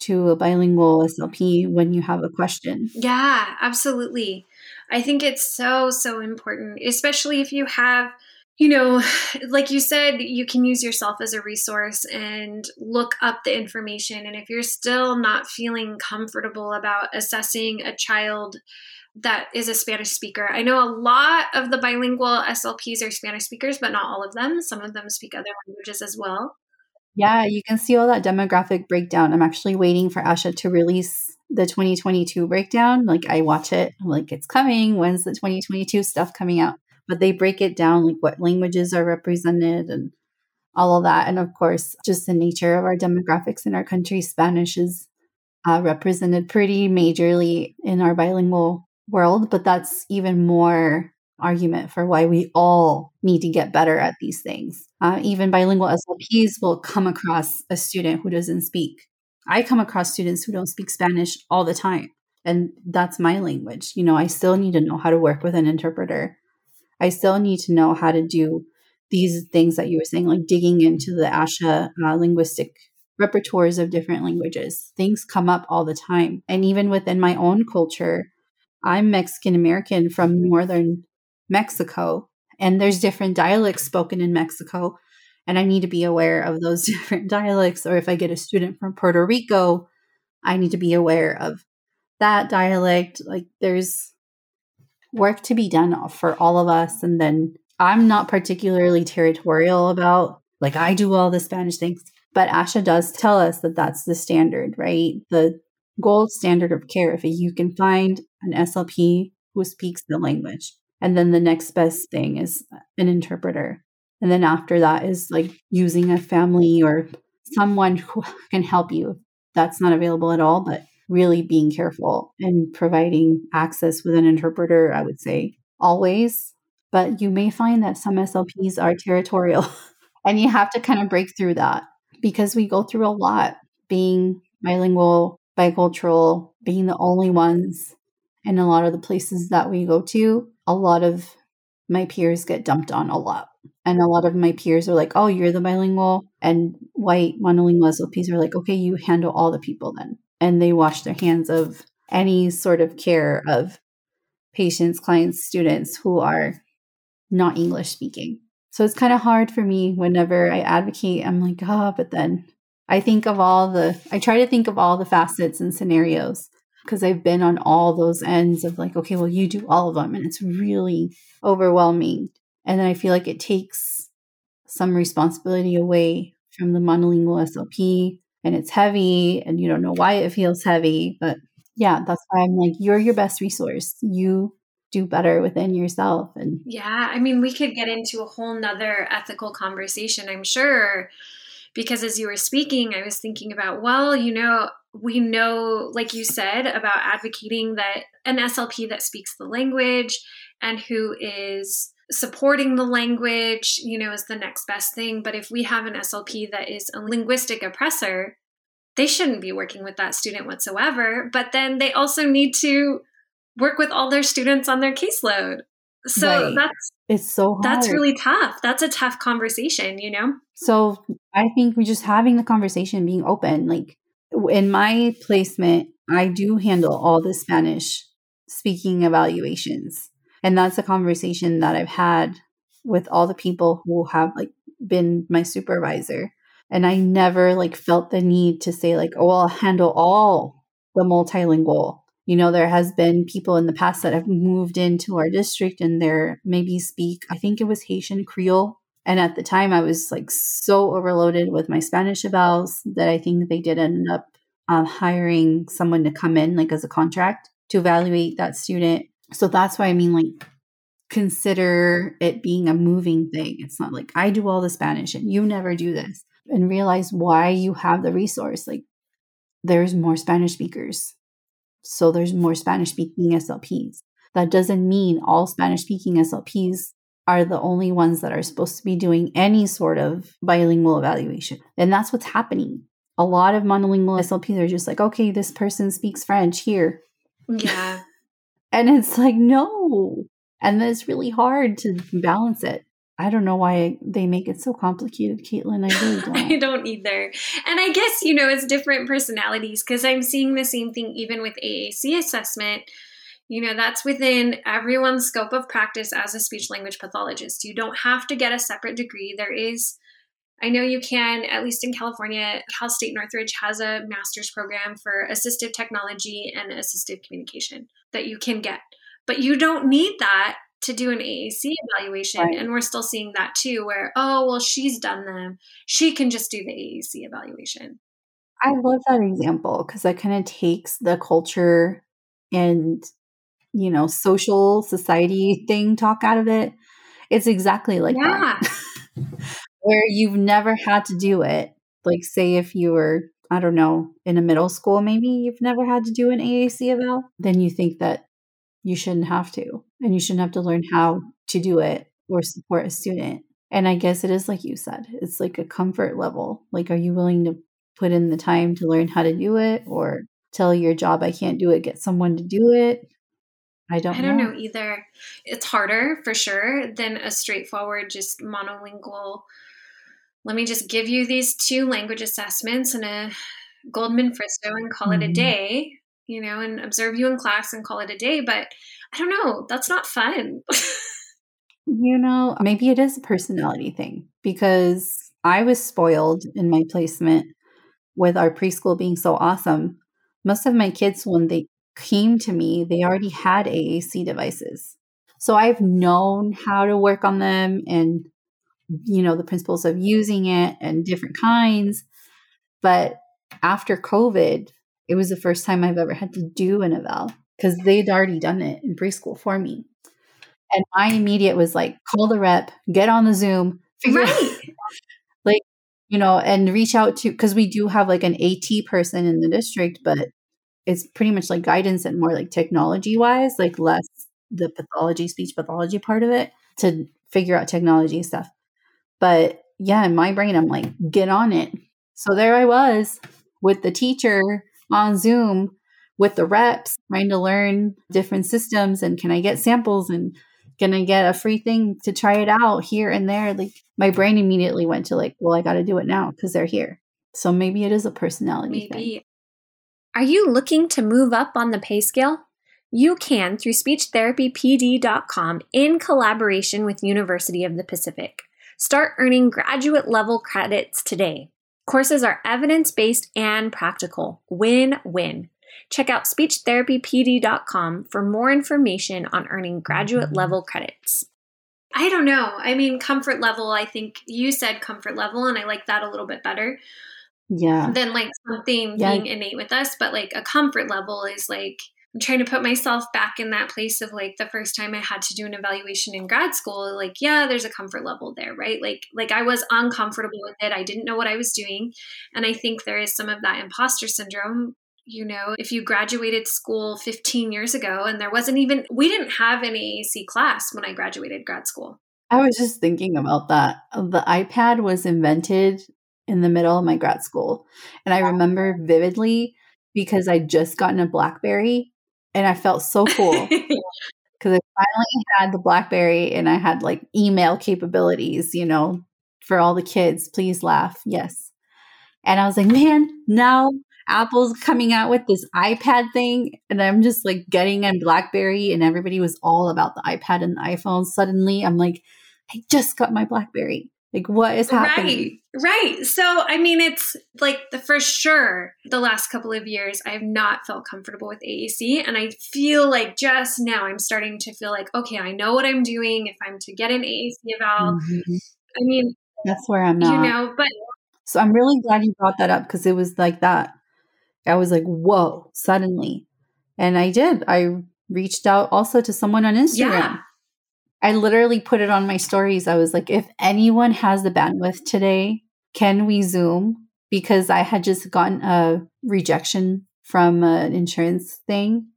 to a bilingual SLP when you have a question. Yeah, absolutely. I think it's so, so important, especially if you have, you know, like you said, you can use yourself as a resource and look up the information. And if you're still not feeling comfortable about assessing a child, that is a Spanish speaker. I know a lot of the bilingual SLPs are Spanish speakers, but not all of them. Some of them speak other languages as well. Yeah, you can see all that demographic breakdown. I'm actually waiting for Asha to release the 2022 breakdown. Like I watch it, I'm like, it's coming. When's the 2022 stuff coming out? But they break it down, like what languages are represented and all of that. And of course, just the nature of our demographics in our country, Spanish is uh, represented pretty majorly in our bilingual world, but that's even more argument for why we all need to get better at these things. Uh, even bilingual SLPs will come across a student who doesn't speak. I come across students who don't speak Spanish all the time, and that's my language. You know, I still need to know how to work with an interpreter. I still need to know how to do these things that you were saying, like digging into the ASHA uh, linguistic repertoires of different languages. Things come up all the time. And even within my own culture, I'm Mexican American from northern Mexico, and there's different dialects spoken in Mexico. And I need to be aware of those different dialects. Or if I get a student from Puerto Rico, I need to be aware of that dialect. Like there's work to be done for all of us. And then I'm not particularly territorial about, like, I do all the Spanish things. But ASHA does tell us that that's the standard, right? The gold standard of care. If you can find an SLP who speaks the language. And then the next best thing is an interpreter. And then after that is like using a family or someone who can help you. That's not available at all, but really being careful and providing access with an interpreter, I would say always. But you may find that some SLPs are territorial and you have to kind of break through that because we go through a lot being bilingual, bicultural, being the only ones in a lot of the places that we go to. A lot of my peers get dumped on a lot. And a lot of my peers are like, oh, you're the bilingual. And white monolingual SLPs are like, okay, you handle all the people then. And they wash their hands of any sort of care of patients, clients, students who are not English speaking. So it's kind of hard for me whenever I advocate. I'm like, oh, but then I think of all the, I try to think of all the facets and scenarios because I've been on all those ends of like, okay, well, you do all of them. And it's really overwhelming. And then I feel like it takes some responsibility away from the monolingual SLP and it's heavy and you don't know why it feels heavy. But yeah, that's why I'm like, you're your best resource. You do better within yourself and yeah i mean we could get into a whole nother ethical conversation i'm sure because as you were speaking i was thinking about well you know we know like you said about advocating that an slp that speaks the language and who is supporting the language you know is the next best thing but if we have an slp that is a linguistic oppressor they shouldn't be working with that student whatsoever but then they also need to work with all their students on their caseload. So right. that's it's so hard. That's really tough. That's a tough conversation, you know? So I think we're just having the conversation, being open. Like in my placement, I do handle all the Spanish speaking evaluations. And that's a conversation that I've had with all the people who have like been my supervisor. And I never like felt the need to say like, oh, I'll handle all the multilingual you know there has been people in the past that have moved into our district and they're maybe speak i think it was haitian creole and at the time i was like so overloaded with my spanish evals that i think they did end up um, hiring someone to come in like as a contract to evaluate that student. So that's why i mean like consider it being a moving thing. It's not like i do all the spanish and you never do this. And realize why you have the resource. Like there's more spanish speakers. So there's more Spanish speaking SLPs. That doesn't mean all Spanish speaking SLPs are the only ones that are supposed to be doing any sort of bilingual evaluation. And that's what's happening. A lot of monolingual SLPs are just like, okay, this person speaks French here. Yeah. and it's like, no. And then it's really hard to balance it. I don't know why they make it so complicated, Caitlin. I really don't. I don't either. And I guess, you know, it's different personalities because I'm seeing the same thing even with AAC assessment. You know, that's within everyone's scope of practice as a speech language pathologist. You don't have to get a separate degree. There is, I know you can, at least in California, Cal State Northridge has a master's program for assistive technology and assistive communication that you can get. But you don't need that to do an AAC evaluation. Right. And we're still seeing that too, where, oh, well, she's done them. She can just do the AAC evaluation. I love that example because that kind of takes the culture and, you know, social society thing talk out of it. It's exactly like yeah. that. where you've never had to do it. Like, say, if you were I don't know, in a middle school, maybe you've never had to do an AAC eval, then you think that you shouldn't have to. And you shouldn't have to learn how to do it or support a student. And I guess it is like you said, it's like a comfort level. Like, are you willing to put in the time to learn how to do it or tell your job I can't do it, get someone to do it? I don't I don't know. know either. It's harder for sure than a straightforward, just monolingual. Let me just give you these two language assessments and a Goldman Fristoe and call mm-hmm. it a mm-hmm. day, you know, and observe you in class and call it a day. But I don't know. That's not fun. you know, maybe it is a personality thing because I was spoiled in my placement with our preschool being so awesome. Most of my kids, when they came to me, they already had AAC devices. So I've known how to work on them and, you know, the principles of using it and different kinds. But after COVID, it was the first time I've ever had to do an eval because they'd already done it in preschool for me. And my immediate was like, call the rep, get on the Zoom, figure right. like, you know, and reach out to, because we do have like an AT person in the district, but it's pretty much like guidance and more like technology wise, like less the pathology, speech pathology part of it to figure out technology stuff. But yeah, in my brain, I'm like, get on it. So there I was with the teacher on Zoom with the reps trying to learn different systems and can I get samples and can I get a free thing to try it out here and there? Like my brain immediately went to like, well, I got to do it now because they're here. So maybe it is a personality maybe. thing. Are you looking to move up on the pay scale? You can through speechtherapypd.com in collaboration with University of the Pacific. Start earning graduate level credits today. Courses are evidence based and practical. Win win. Check out speechtherapypd.com for more information on earning graduate level credits. I don't know. I mean, comfort level, I think you said comfort level, and I like that a little bit better yeah than like something yeah. being innate with us but like a comfort level is like i'm trying to put myself back in that place of like the first time i had to do an evaluation in grad school like yeah there's a comfort level there right like like i was uncomfortable with it i didn't know what i was doing and i think there is some of that imposter syndrome you know, if you graduated school 15 years ago and there wasn't even, we didn't have an AAC class when I graduated grad school. I was just thinking about that. The iPad was invented in the middle of my grad school. And I remember vividly because I just gotten a Blackberry and I felt so cool because I finally had the Blackberry and I had like email capabilities, you know, for all the kids. Please laugh. Yes. And I was like, man, now Apple's coming out with this iPad thing. And I'm just like getting a Blackberry and everybody was all about the iPad and the iPhone. Suddenly I'm like, I just got my Blackberry. Like, what is happening? Right, right. So, I mean, it's like the for sure the last couple of years, I have not felt comfortable with AAC. And I feel like just now I'm starting to feel like, okay, I know what I'm doing. If I'm to get an AAC eval, mm-hmm. I mean, that's where I'm not. You know, but so I'm really glad you brought that up because it was like that. I was like, whoa, suddenly. And I did. I reached out also to someone on Instagram. Yeah. I literally put it on my stories. I was like, if anyone has the bandwidth today, can we Zoom? Because I had just gotten a rejection from an insurance thing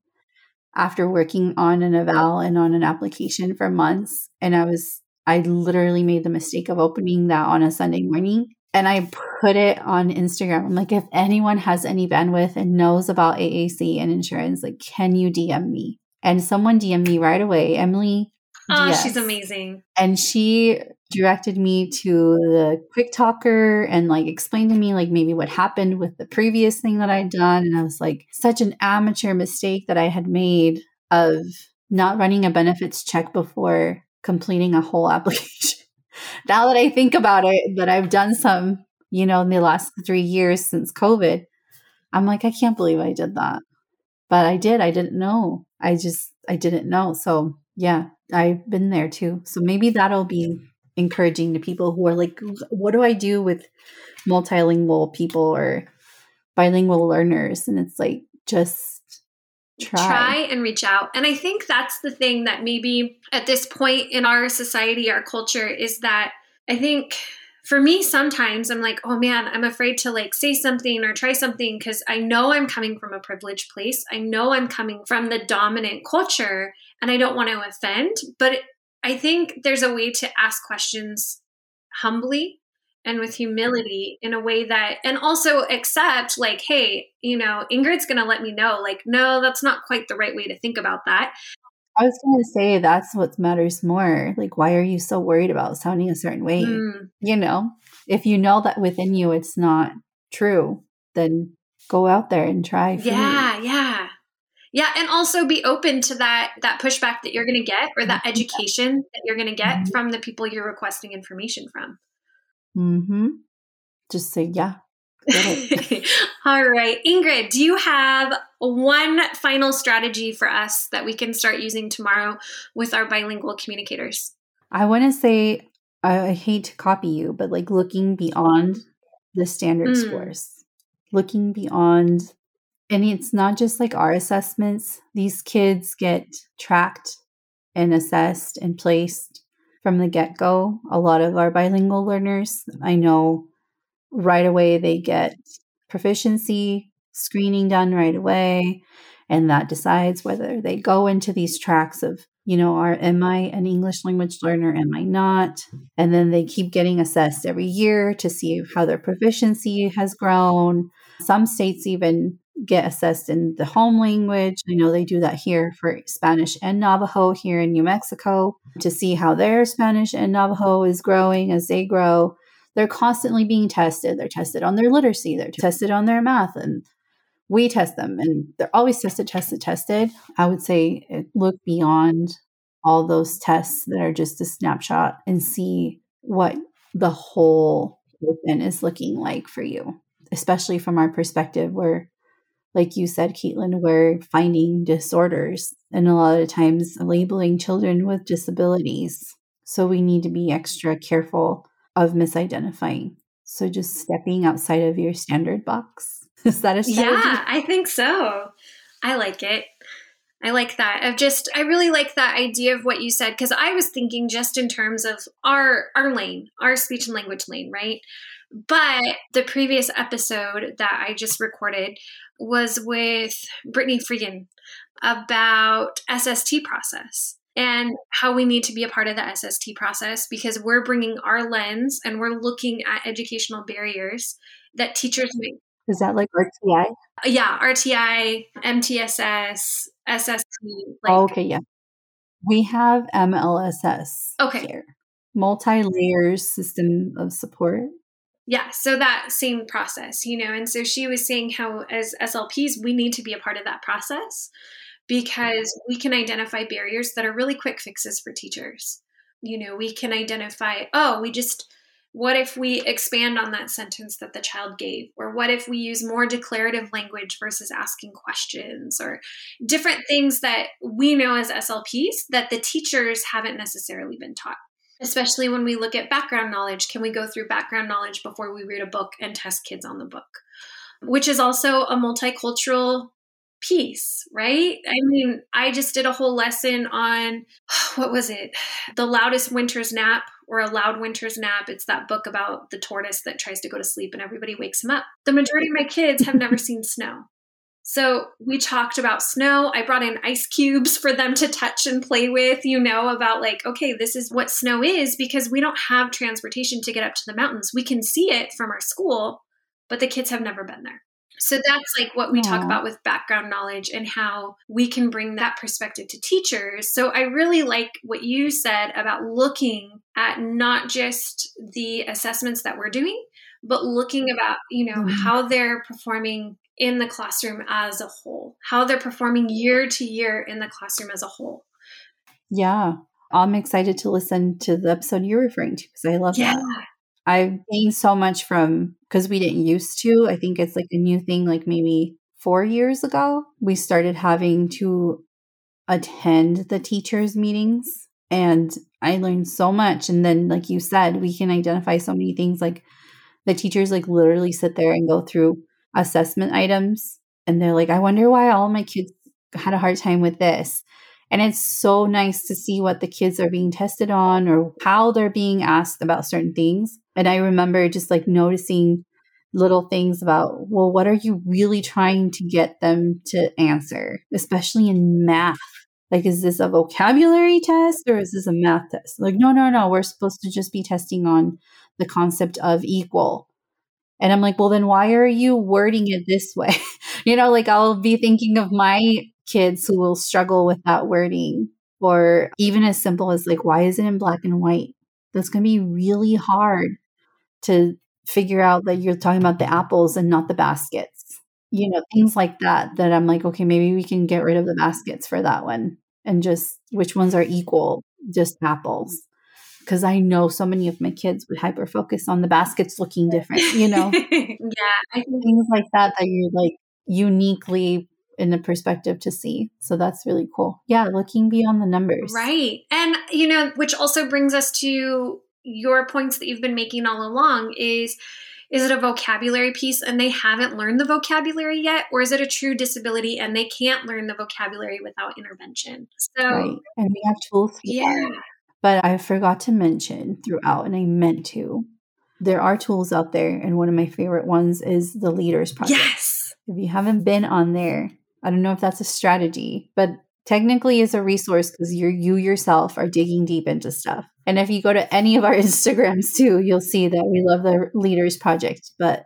after working on an eval and on an application for months. And I was, I literally made the mistake of opening that on a Sunday morning. And I put it on Instagram. I'm like, if anyone has any bandwidth and knows about AAC and insurance, like, can you DM me? And someone DM me right away. Emily Oh, yes. she's amazing. And she directed me to the quick talker and like explained to me like maybe what happened with the previous thing that I'd done. And I was like, such an amateur mistake that I had made of not running a benefits check before completing a whole application. now that I think about it, that I've done some, you know, in the last three years since COVID, I'm like, I can't believe I did that. But I did. I didn't know. I just, I didn't know. So yeah, I've been there too. So maybe that'll be encouraging to people who are like, what do I do with multilingual people or bilingual learners? And it's like, just try. Try and reach out. And I think that's the thing that maybe at this point in our society, our culture, is that I think for me sometimes i'm like oh man i'm afraid to like say something or try something because i know i'm coming from a privileged place i know i'm coming from the dominant culture and i don't want to offend but i think there's a way to ask questions humbly and with humility in a way that and also accept like hey you know ingrid's gonna let me know like no that's not quite the right way to think about that I was going to say that's what matters more. Like, why are you so worried about sounding a certain way? Mm. You know, if you know that within you it's not true, then go out there and try. Yeah, yeah. Yeah, and also be open to that that pushback that you're going to get or that mm-hmm. education that you're going to get mm-hmm. from the people you're requesting information from. mm-hmm Just say yeah. All right. Ingrid, do you have one final strategy for us that we can start using tomorrow with our bilingual communicators? I want to say, I hate to copy you, but like looking beyond the standard mm. scores, looking beyond, and it's not just like our assessments. These kids get tracked and assessed and placed from the get go. A lot of our bilingual learners, I know right away they get proficiency screening done right away and that decides whether they go into these tracks of you know are am i an english language learner am i not and then they keep getting assessed every year to see how their proficiency has grown some states even get assessed in the home language i know they do that here for spanish and navajo here in new mexico to see how their spanish and navajo is growing as they grow they're constantly being tested. They're tested on their literacy, they're tested on their math, and we test them. And they're always tested, tested, tested. I would say eh, look beyond all those tests that are just a snapshot and see what the whole open is looking like for you, especially from our perspective where like you said, Caitlin, we're finding disorders and a lot of times labeling children with disabilities. So we need to be extra careful of misidentifying. So just stepping outside of your standard box. Is that a strategy? Yeah, I think so. I like it. I like that. Of just I really like that idea of what you said because I was thinking just in terms of our our lane, our speech and language lane, right? But the previous episode that I just recorded was with Brittany Freegan about SST process and how we need to be a part of the SST process because we're bringing our lens and we're looking at educational barriers that teachers make. Is that like RTI? Yeah, RTI, MTSS, SST. Like, oh, okay, yeah. We have MLSS. Okay. Here. Multi layers system of support. Yeah, so that same process, you know, and so she was saying how as SLPs, we need to be a part of that process because we can identify barriers that are really quick fixes for teachers. You know, we can identify, oh, we just, what if we expand on that sentence that the child gave? Or what if we use more declarative language versus asking questions? Or different things that we know as SLPs that the teachers haven't necessarily been taught. Especially when we look at background knowledge, can we go through background knowledge before we read a book and test kids on the book? Which is also a multicultural piece, right? I mean, I just did a whole lesson on what was it? The loudest winter's nap or a loud winter's nap. It's that book about the tortoise that tries to go to sleep and everybody wakes him up. The majority of my kids have never seen snow. So we talked about snow. I brought in ice cubes for them to touch and play with, you know, about like, okay, this is what snow is because we don't have transportation to get up to the mountains. We can see it from our school, but the kids have never been there. So that's like what we Aww. talk about with background knowledge and how we can bring that perspective to teachers. So I really like what you said about looking at not just the assessments that we're doing, but looking about, you know, mm-hmm. how they're performing in the classroom as a whole, how they're performing year to year in the classroom as a whole. Yeah. I'm excited to listen to the episode you're referring to because I love yeah. that. I've gained so much from because we didn't used to. I think it's like a new thing, like maybe four years ago, we started having to attend the teachers' meetings. And I learned so much. And then, like you said, we can identify so many things. Like the teachers, like literally sit there and go through assessment items. And they're like, I wonder why all my kids had a hard time with this. And it's so nice to see what the kids are being tested on or how they're being asked about certain things And I remember just like noticing little things about, well, what are you really trying to get them to answer, especially in math? Like, is this a vocabulary test or is this a math test? Like, no, no, no, we're supposed to just be testing on the concept of equal. And I'm like, well, then why are you wording it this way? you know, like I'll be thinking of my kids who will struggle with that wording, or even as simple as like, why is it in black and white? That's going to be really hard to figure out that you're talking about the apples and not the baskets. You know, things like that, that I'm like, okay, maybe we can get rid of the baskets for that one and just which ones are equal, just apples. Because I know so many of my kids would hyper focus on the baskets looking different, you know? yeah. Things like that that you're like uniquely in the perspective to see. So that's really cool. Yeah, looking beyond the numbers. Right. And, you know, which also brings us to your points that you've been making all along is is it a vocabulary piece and they haven't learned the vocabulary yet or is it a true disability and they can't learn the vocabulary without intervention so right. and we have tools yeah but i forgot to mention throughout and i meant to there are tools out there and one of my favorite ones is the leaders project. Yes! If you haven't been on there i don't know if that's a strategy but technically is a resource because you you yourself are digging deep into stuff. And if you go to any of our Instagrams too, you'll see that we love the Leaders Project, but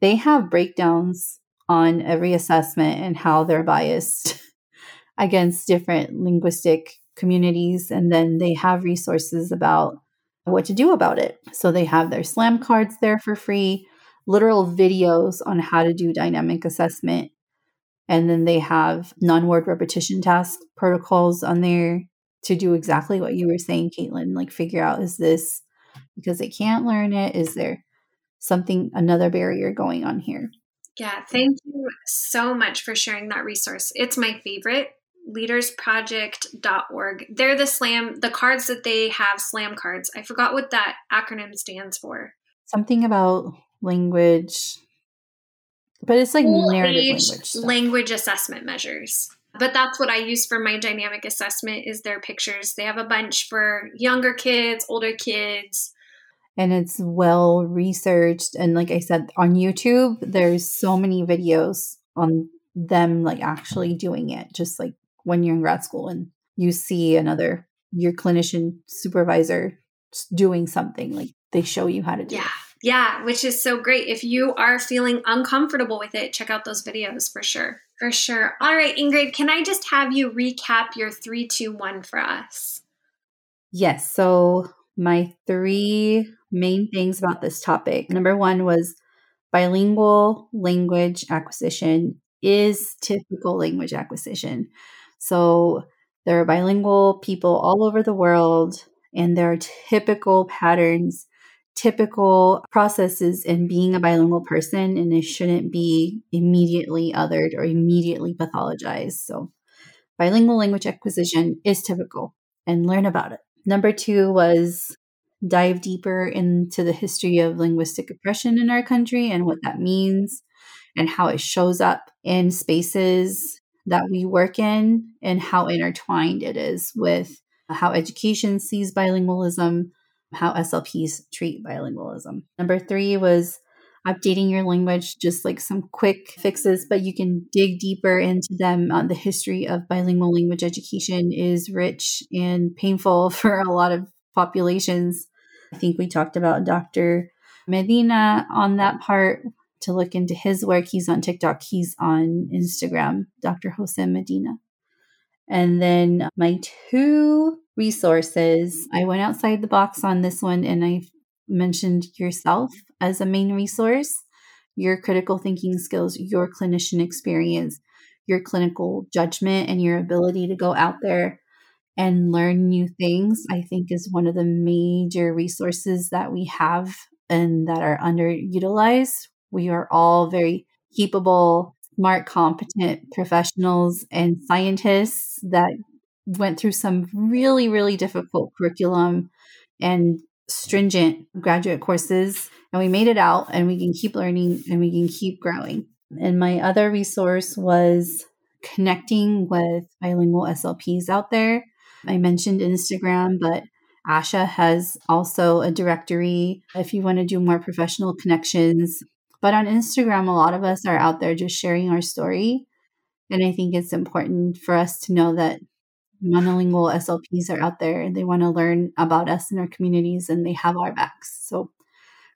they have breakdowns on every assessment and how they're biased against different linguistic communities. And then they have resources about what to do about it. So they have their SLAM cards there for free, literal videos on how to do dynamic assessment. And then they have non word repetition task protocols on there to do exactly what you were saying, Caitlin. Like figure out is this because they can't learn it? Is there something another barrier going on here? Yeah, thank you so much for sharing that resource. It's my favorite leadersproject.org. They're the slam the cards that they have slam cards. I forgot what that acronym stands for. Something about language but it's like Full narrative language, language assessment measures but that's what i use for my dynamic assessment is their pictures they have a bunch for younger kids older kids and it's well researched and like i said on youtube there's so many videos on them like actually doing it just like when you're in grad school and you see another your clinician supervisor doing something like they show you how to do yeah it. yeah which is so great if you are feeling uncomfortable with it check out those videos for sure for sure. All right, Ingrid, can I just have you recap your three, two, one for us? Yes. So, my three main things about this topic number one was bilingual language acquisition is typical language acquisition. So, there are bilingual people all over the world, and there are typical patterns typical processes in being a bilingual person and it shouldn't be immediately othered or immediately pathologized. So, bilingual language acquisition is typical and learn about it. Number two was dive deeper into the history of linguistic oppression in our country and what that means and how it shows up in spaces that we work in and how intertwined it is with how education sees bilingualism how SLPs treat bilingualism. Number three was updating your language, just like some quick fixes, but you can dig deeper into them. Uh, the history of bilingual language education is rich and painful for a lot of populations. I think we talked about Dr. Medina on that part to look into his work. He's on TikTok, he's on Instagram, Dr. Jose Medina. And then my two resources. I went outside the box on this one and I mentioned yourself as a main resource, your critical thinking skills, your clinician experience, your clinical judgment, and your ability to go out there and learn new things, I think is one of the major resources that we have and that are underutilized. We are all very capable, smart, competent professionals and scientists that went through some really, really difficult curriculum and stringent graduate courses, and we made it out, and we can keep learning and we can keep growing. And my other resource was connecting with bilingual SLPs out there. I mentioned Instagram, but ASHA has also a directory if you want to do more professional connections. But on Instagram, a lot of us are out there just sharing our story. And I think it's important for us to know that monolingual SLPs are out there and they want to learn about us and our communities and they have our backs. So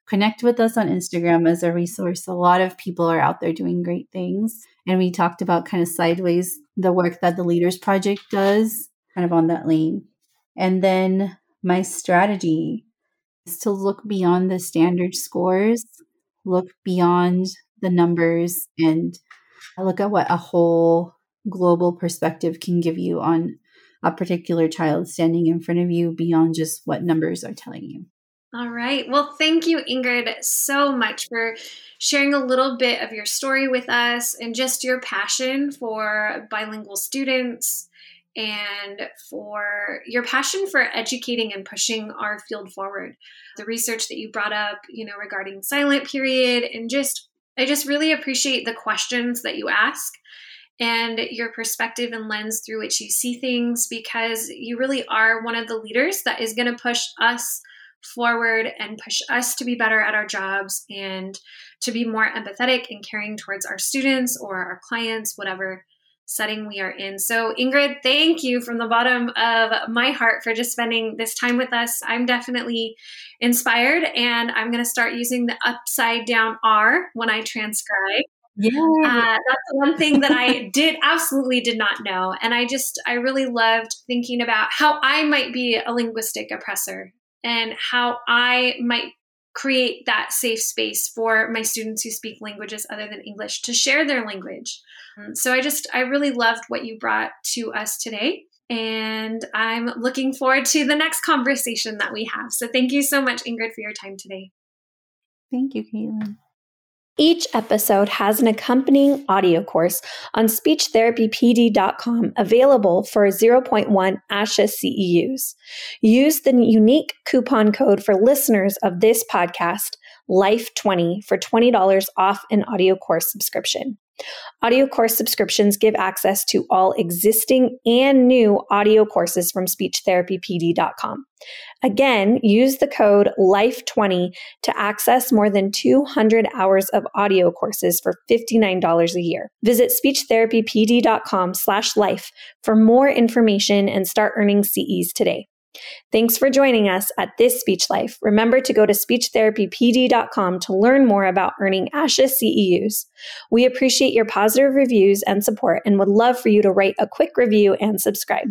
connect with us on Instagram as a resource. A lot of people are out there doing great things. And we talked about kind of sideways the work that the Leaders Project does, kind of on that lane. And then my strategy is to look beyond the standard scores, look beyond the numbers, and look at what a whole global perspective can give you on a particular child standing in front of you beyond just what numbers are telling you. All right. Well, thank you, Ingrid, so much for sharing a little bit of your story with us and just your passion for bilingual students and for your passion for educating and pushing our field forward. The research that you brought up, you know, regarding silent period and just I just really appreciate the questions that you ask and your perspective and lens through which you see things because you really are one of the leaders that is going to push us forward and push us to be better at our jobs and to be more empathetic and caring towards our students or our clients, whatever setting we are in. So, Ingrid, thank you from the bottom of my heart for just spending this time with us. I'm definitely inspired and I'm going to start using the upside down R when I transcribe. Yeah. Uh, that's one thing that I did absolutely did not know. And I just, I really loved thinking about how I might be a linguistic oppressor and how I might create that safe space for my students who speak languages other than English to share their language. Um, so I just, I really loved what you brought to us today. And I'm looking forward to the next conversation that we have. So thank you so much, Ingrid, for your time today. Thank you, Caitlin. Each episode has an accompanying audio course on speechtherapypd.com available for 0.1 ASHA CEUs. Use the unique coupon code for listeners of this podcast, LIFE20, for $20 off an audio course subscription. Audio course subscriptions give access to all existing and new audio courses from speechtherapypd.com. Again, use the code LIFE20 to access more than 200 hours of audio courses for $59 a year. Visit speechtherapypd.com slash life for more information and start earning CEs today. Thanks for joining us at This Speech Life. Remember to go to speechtherapypd.com to learn more about earning ASHA CEUs. We appreciate your positive reviews and support and would love for you to write a quick review and subscribe.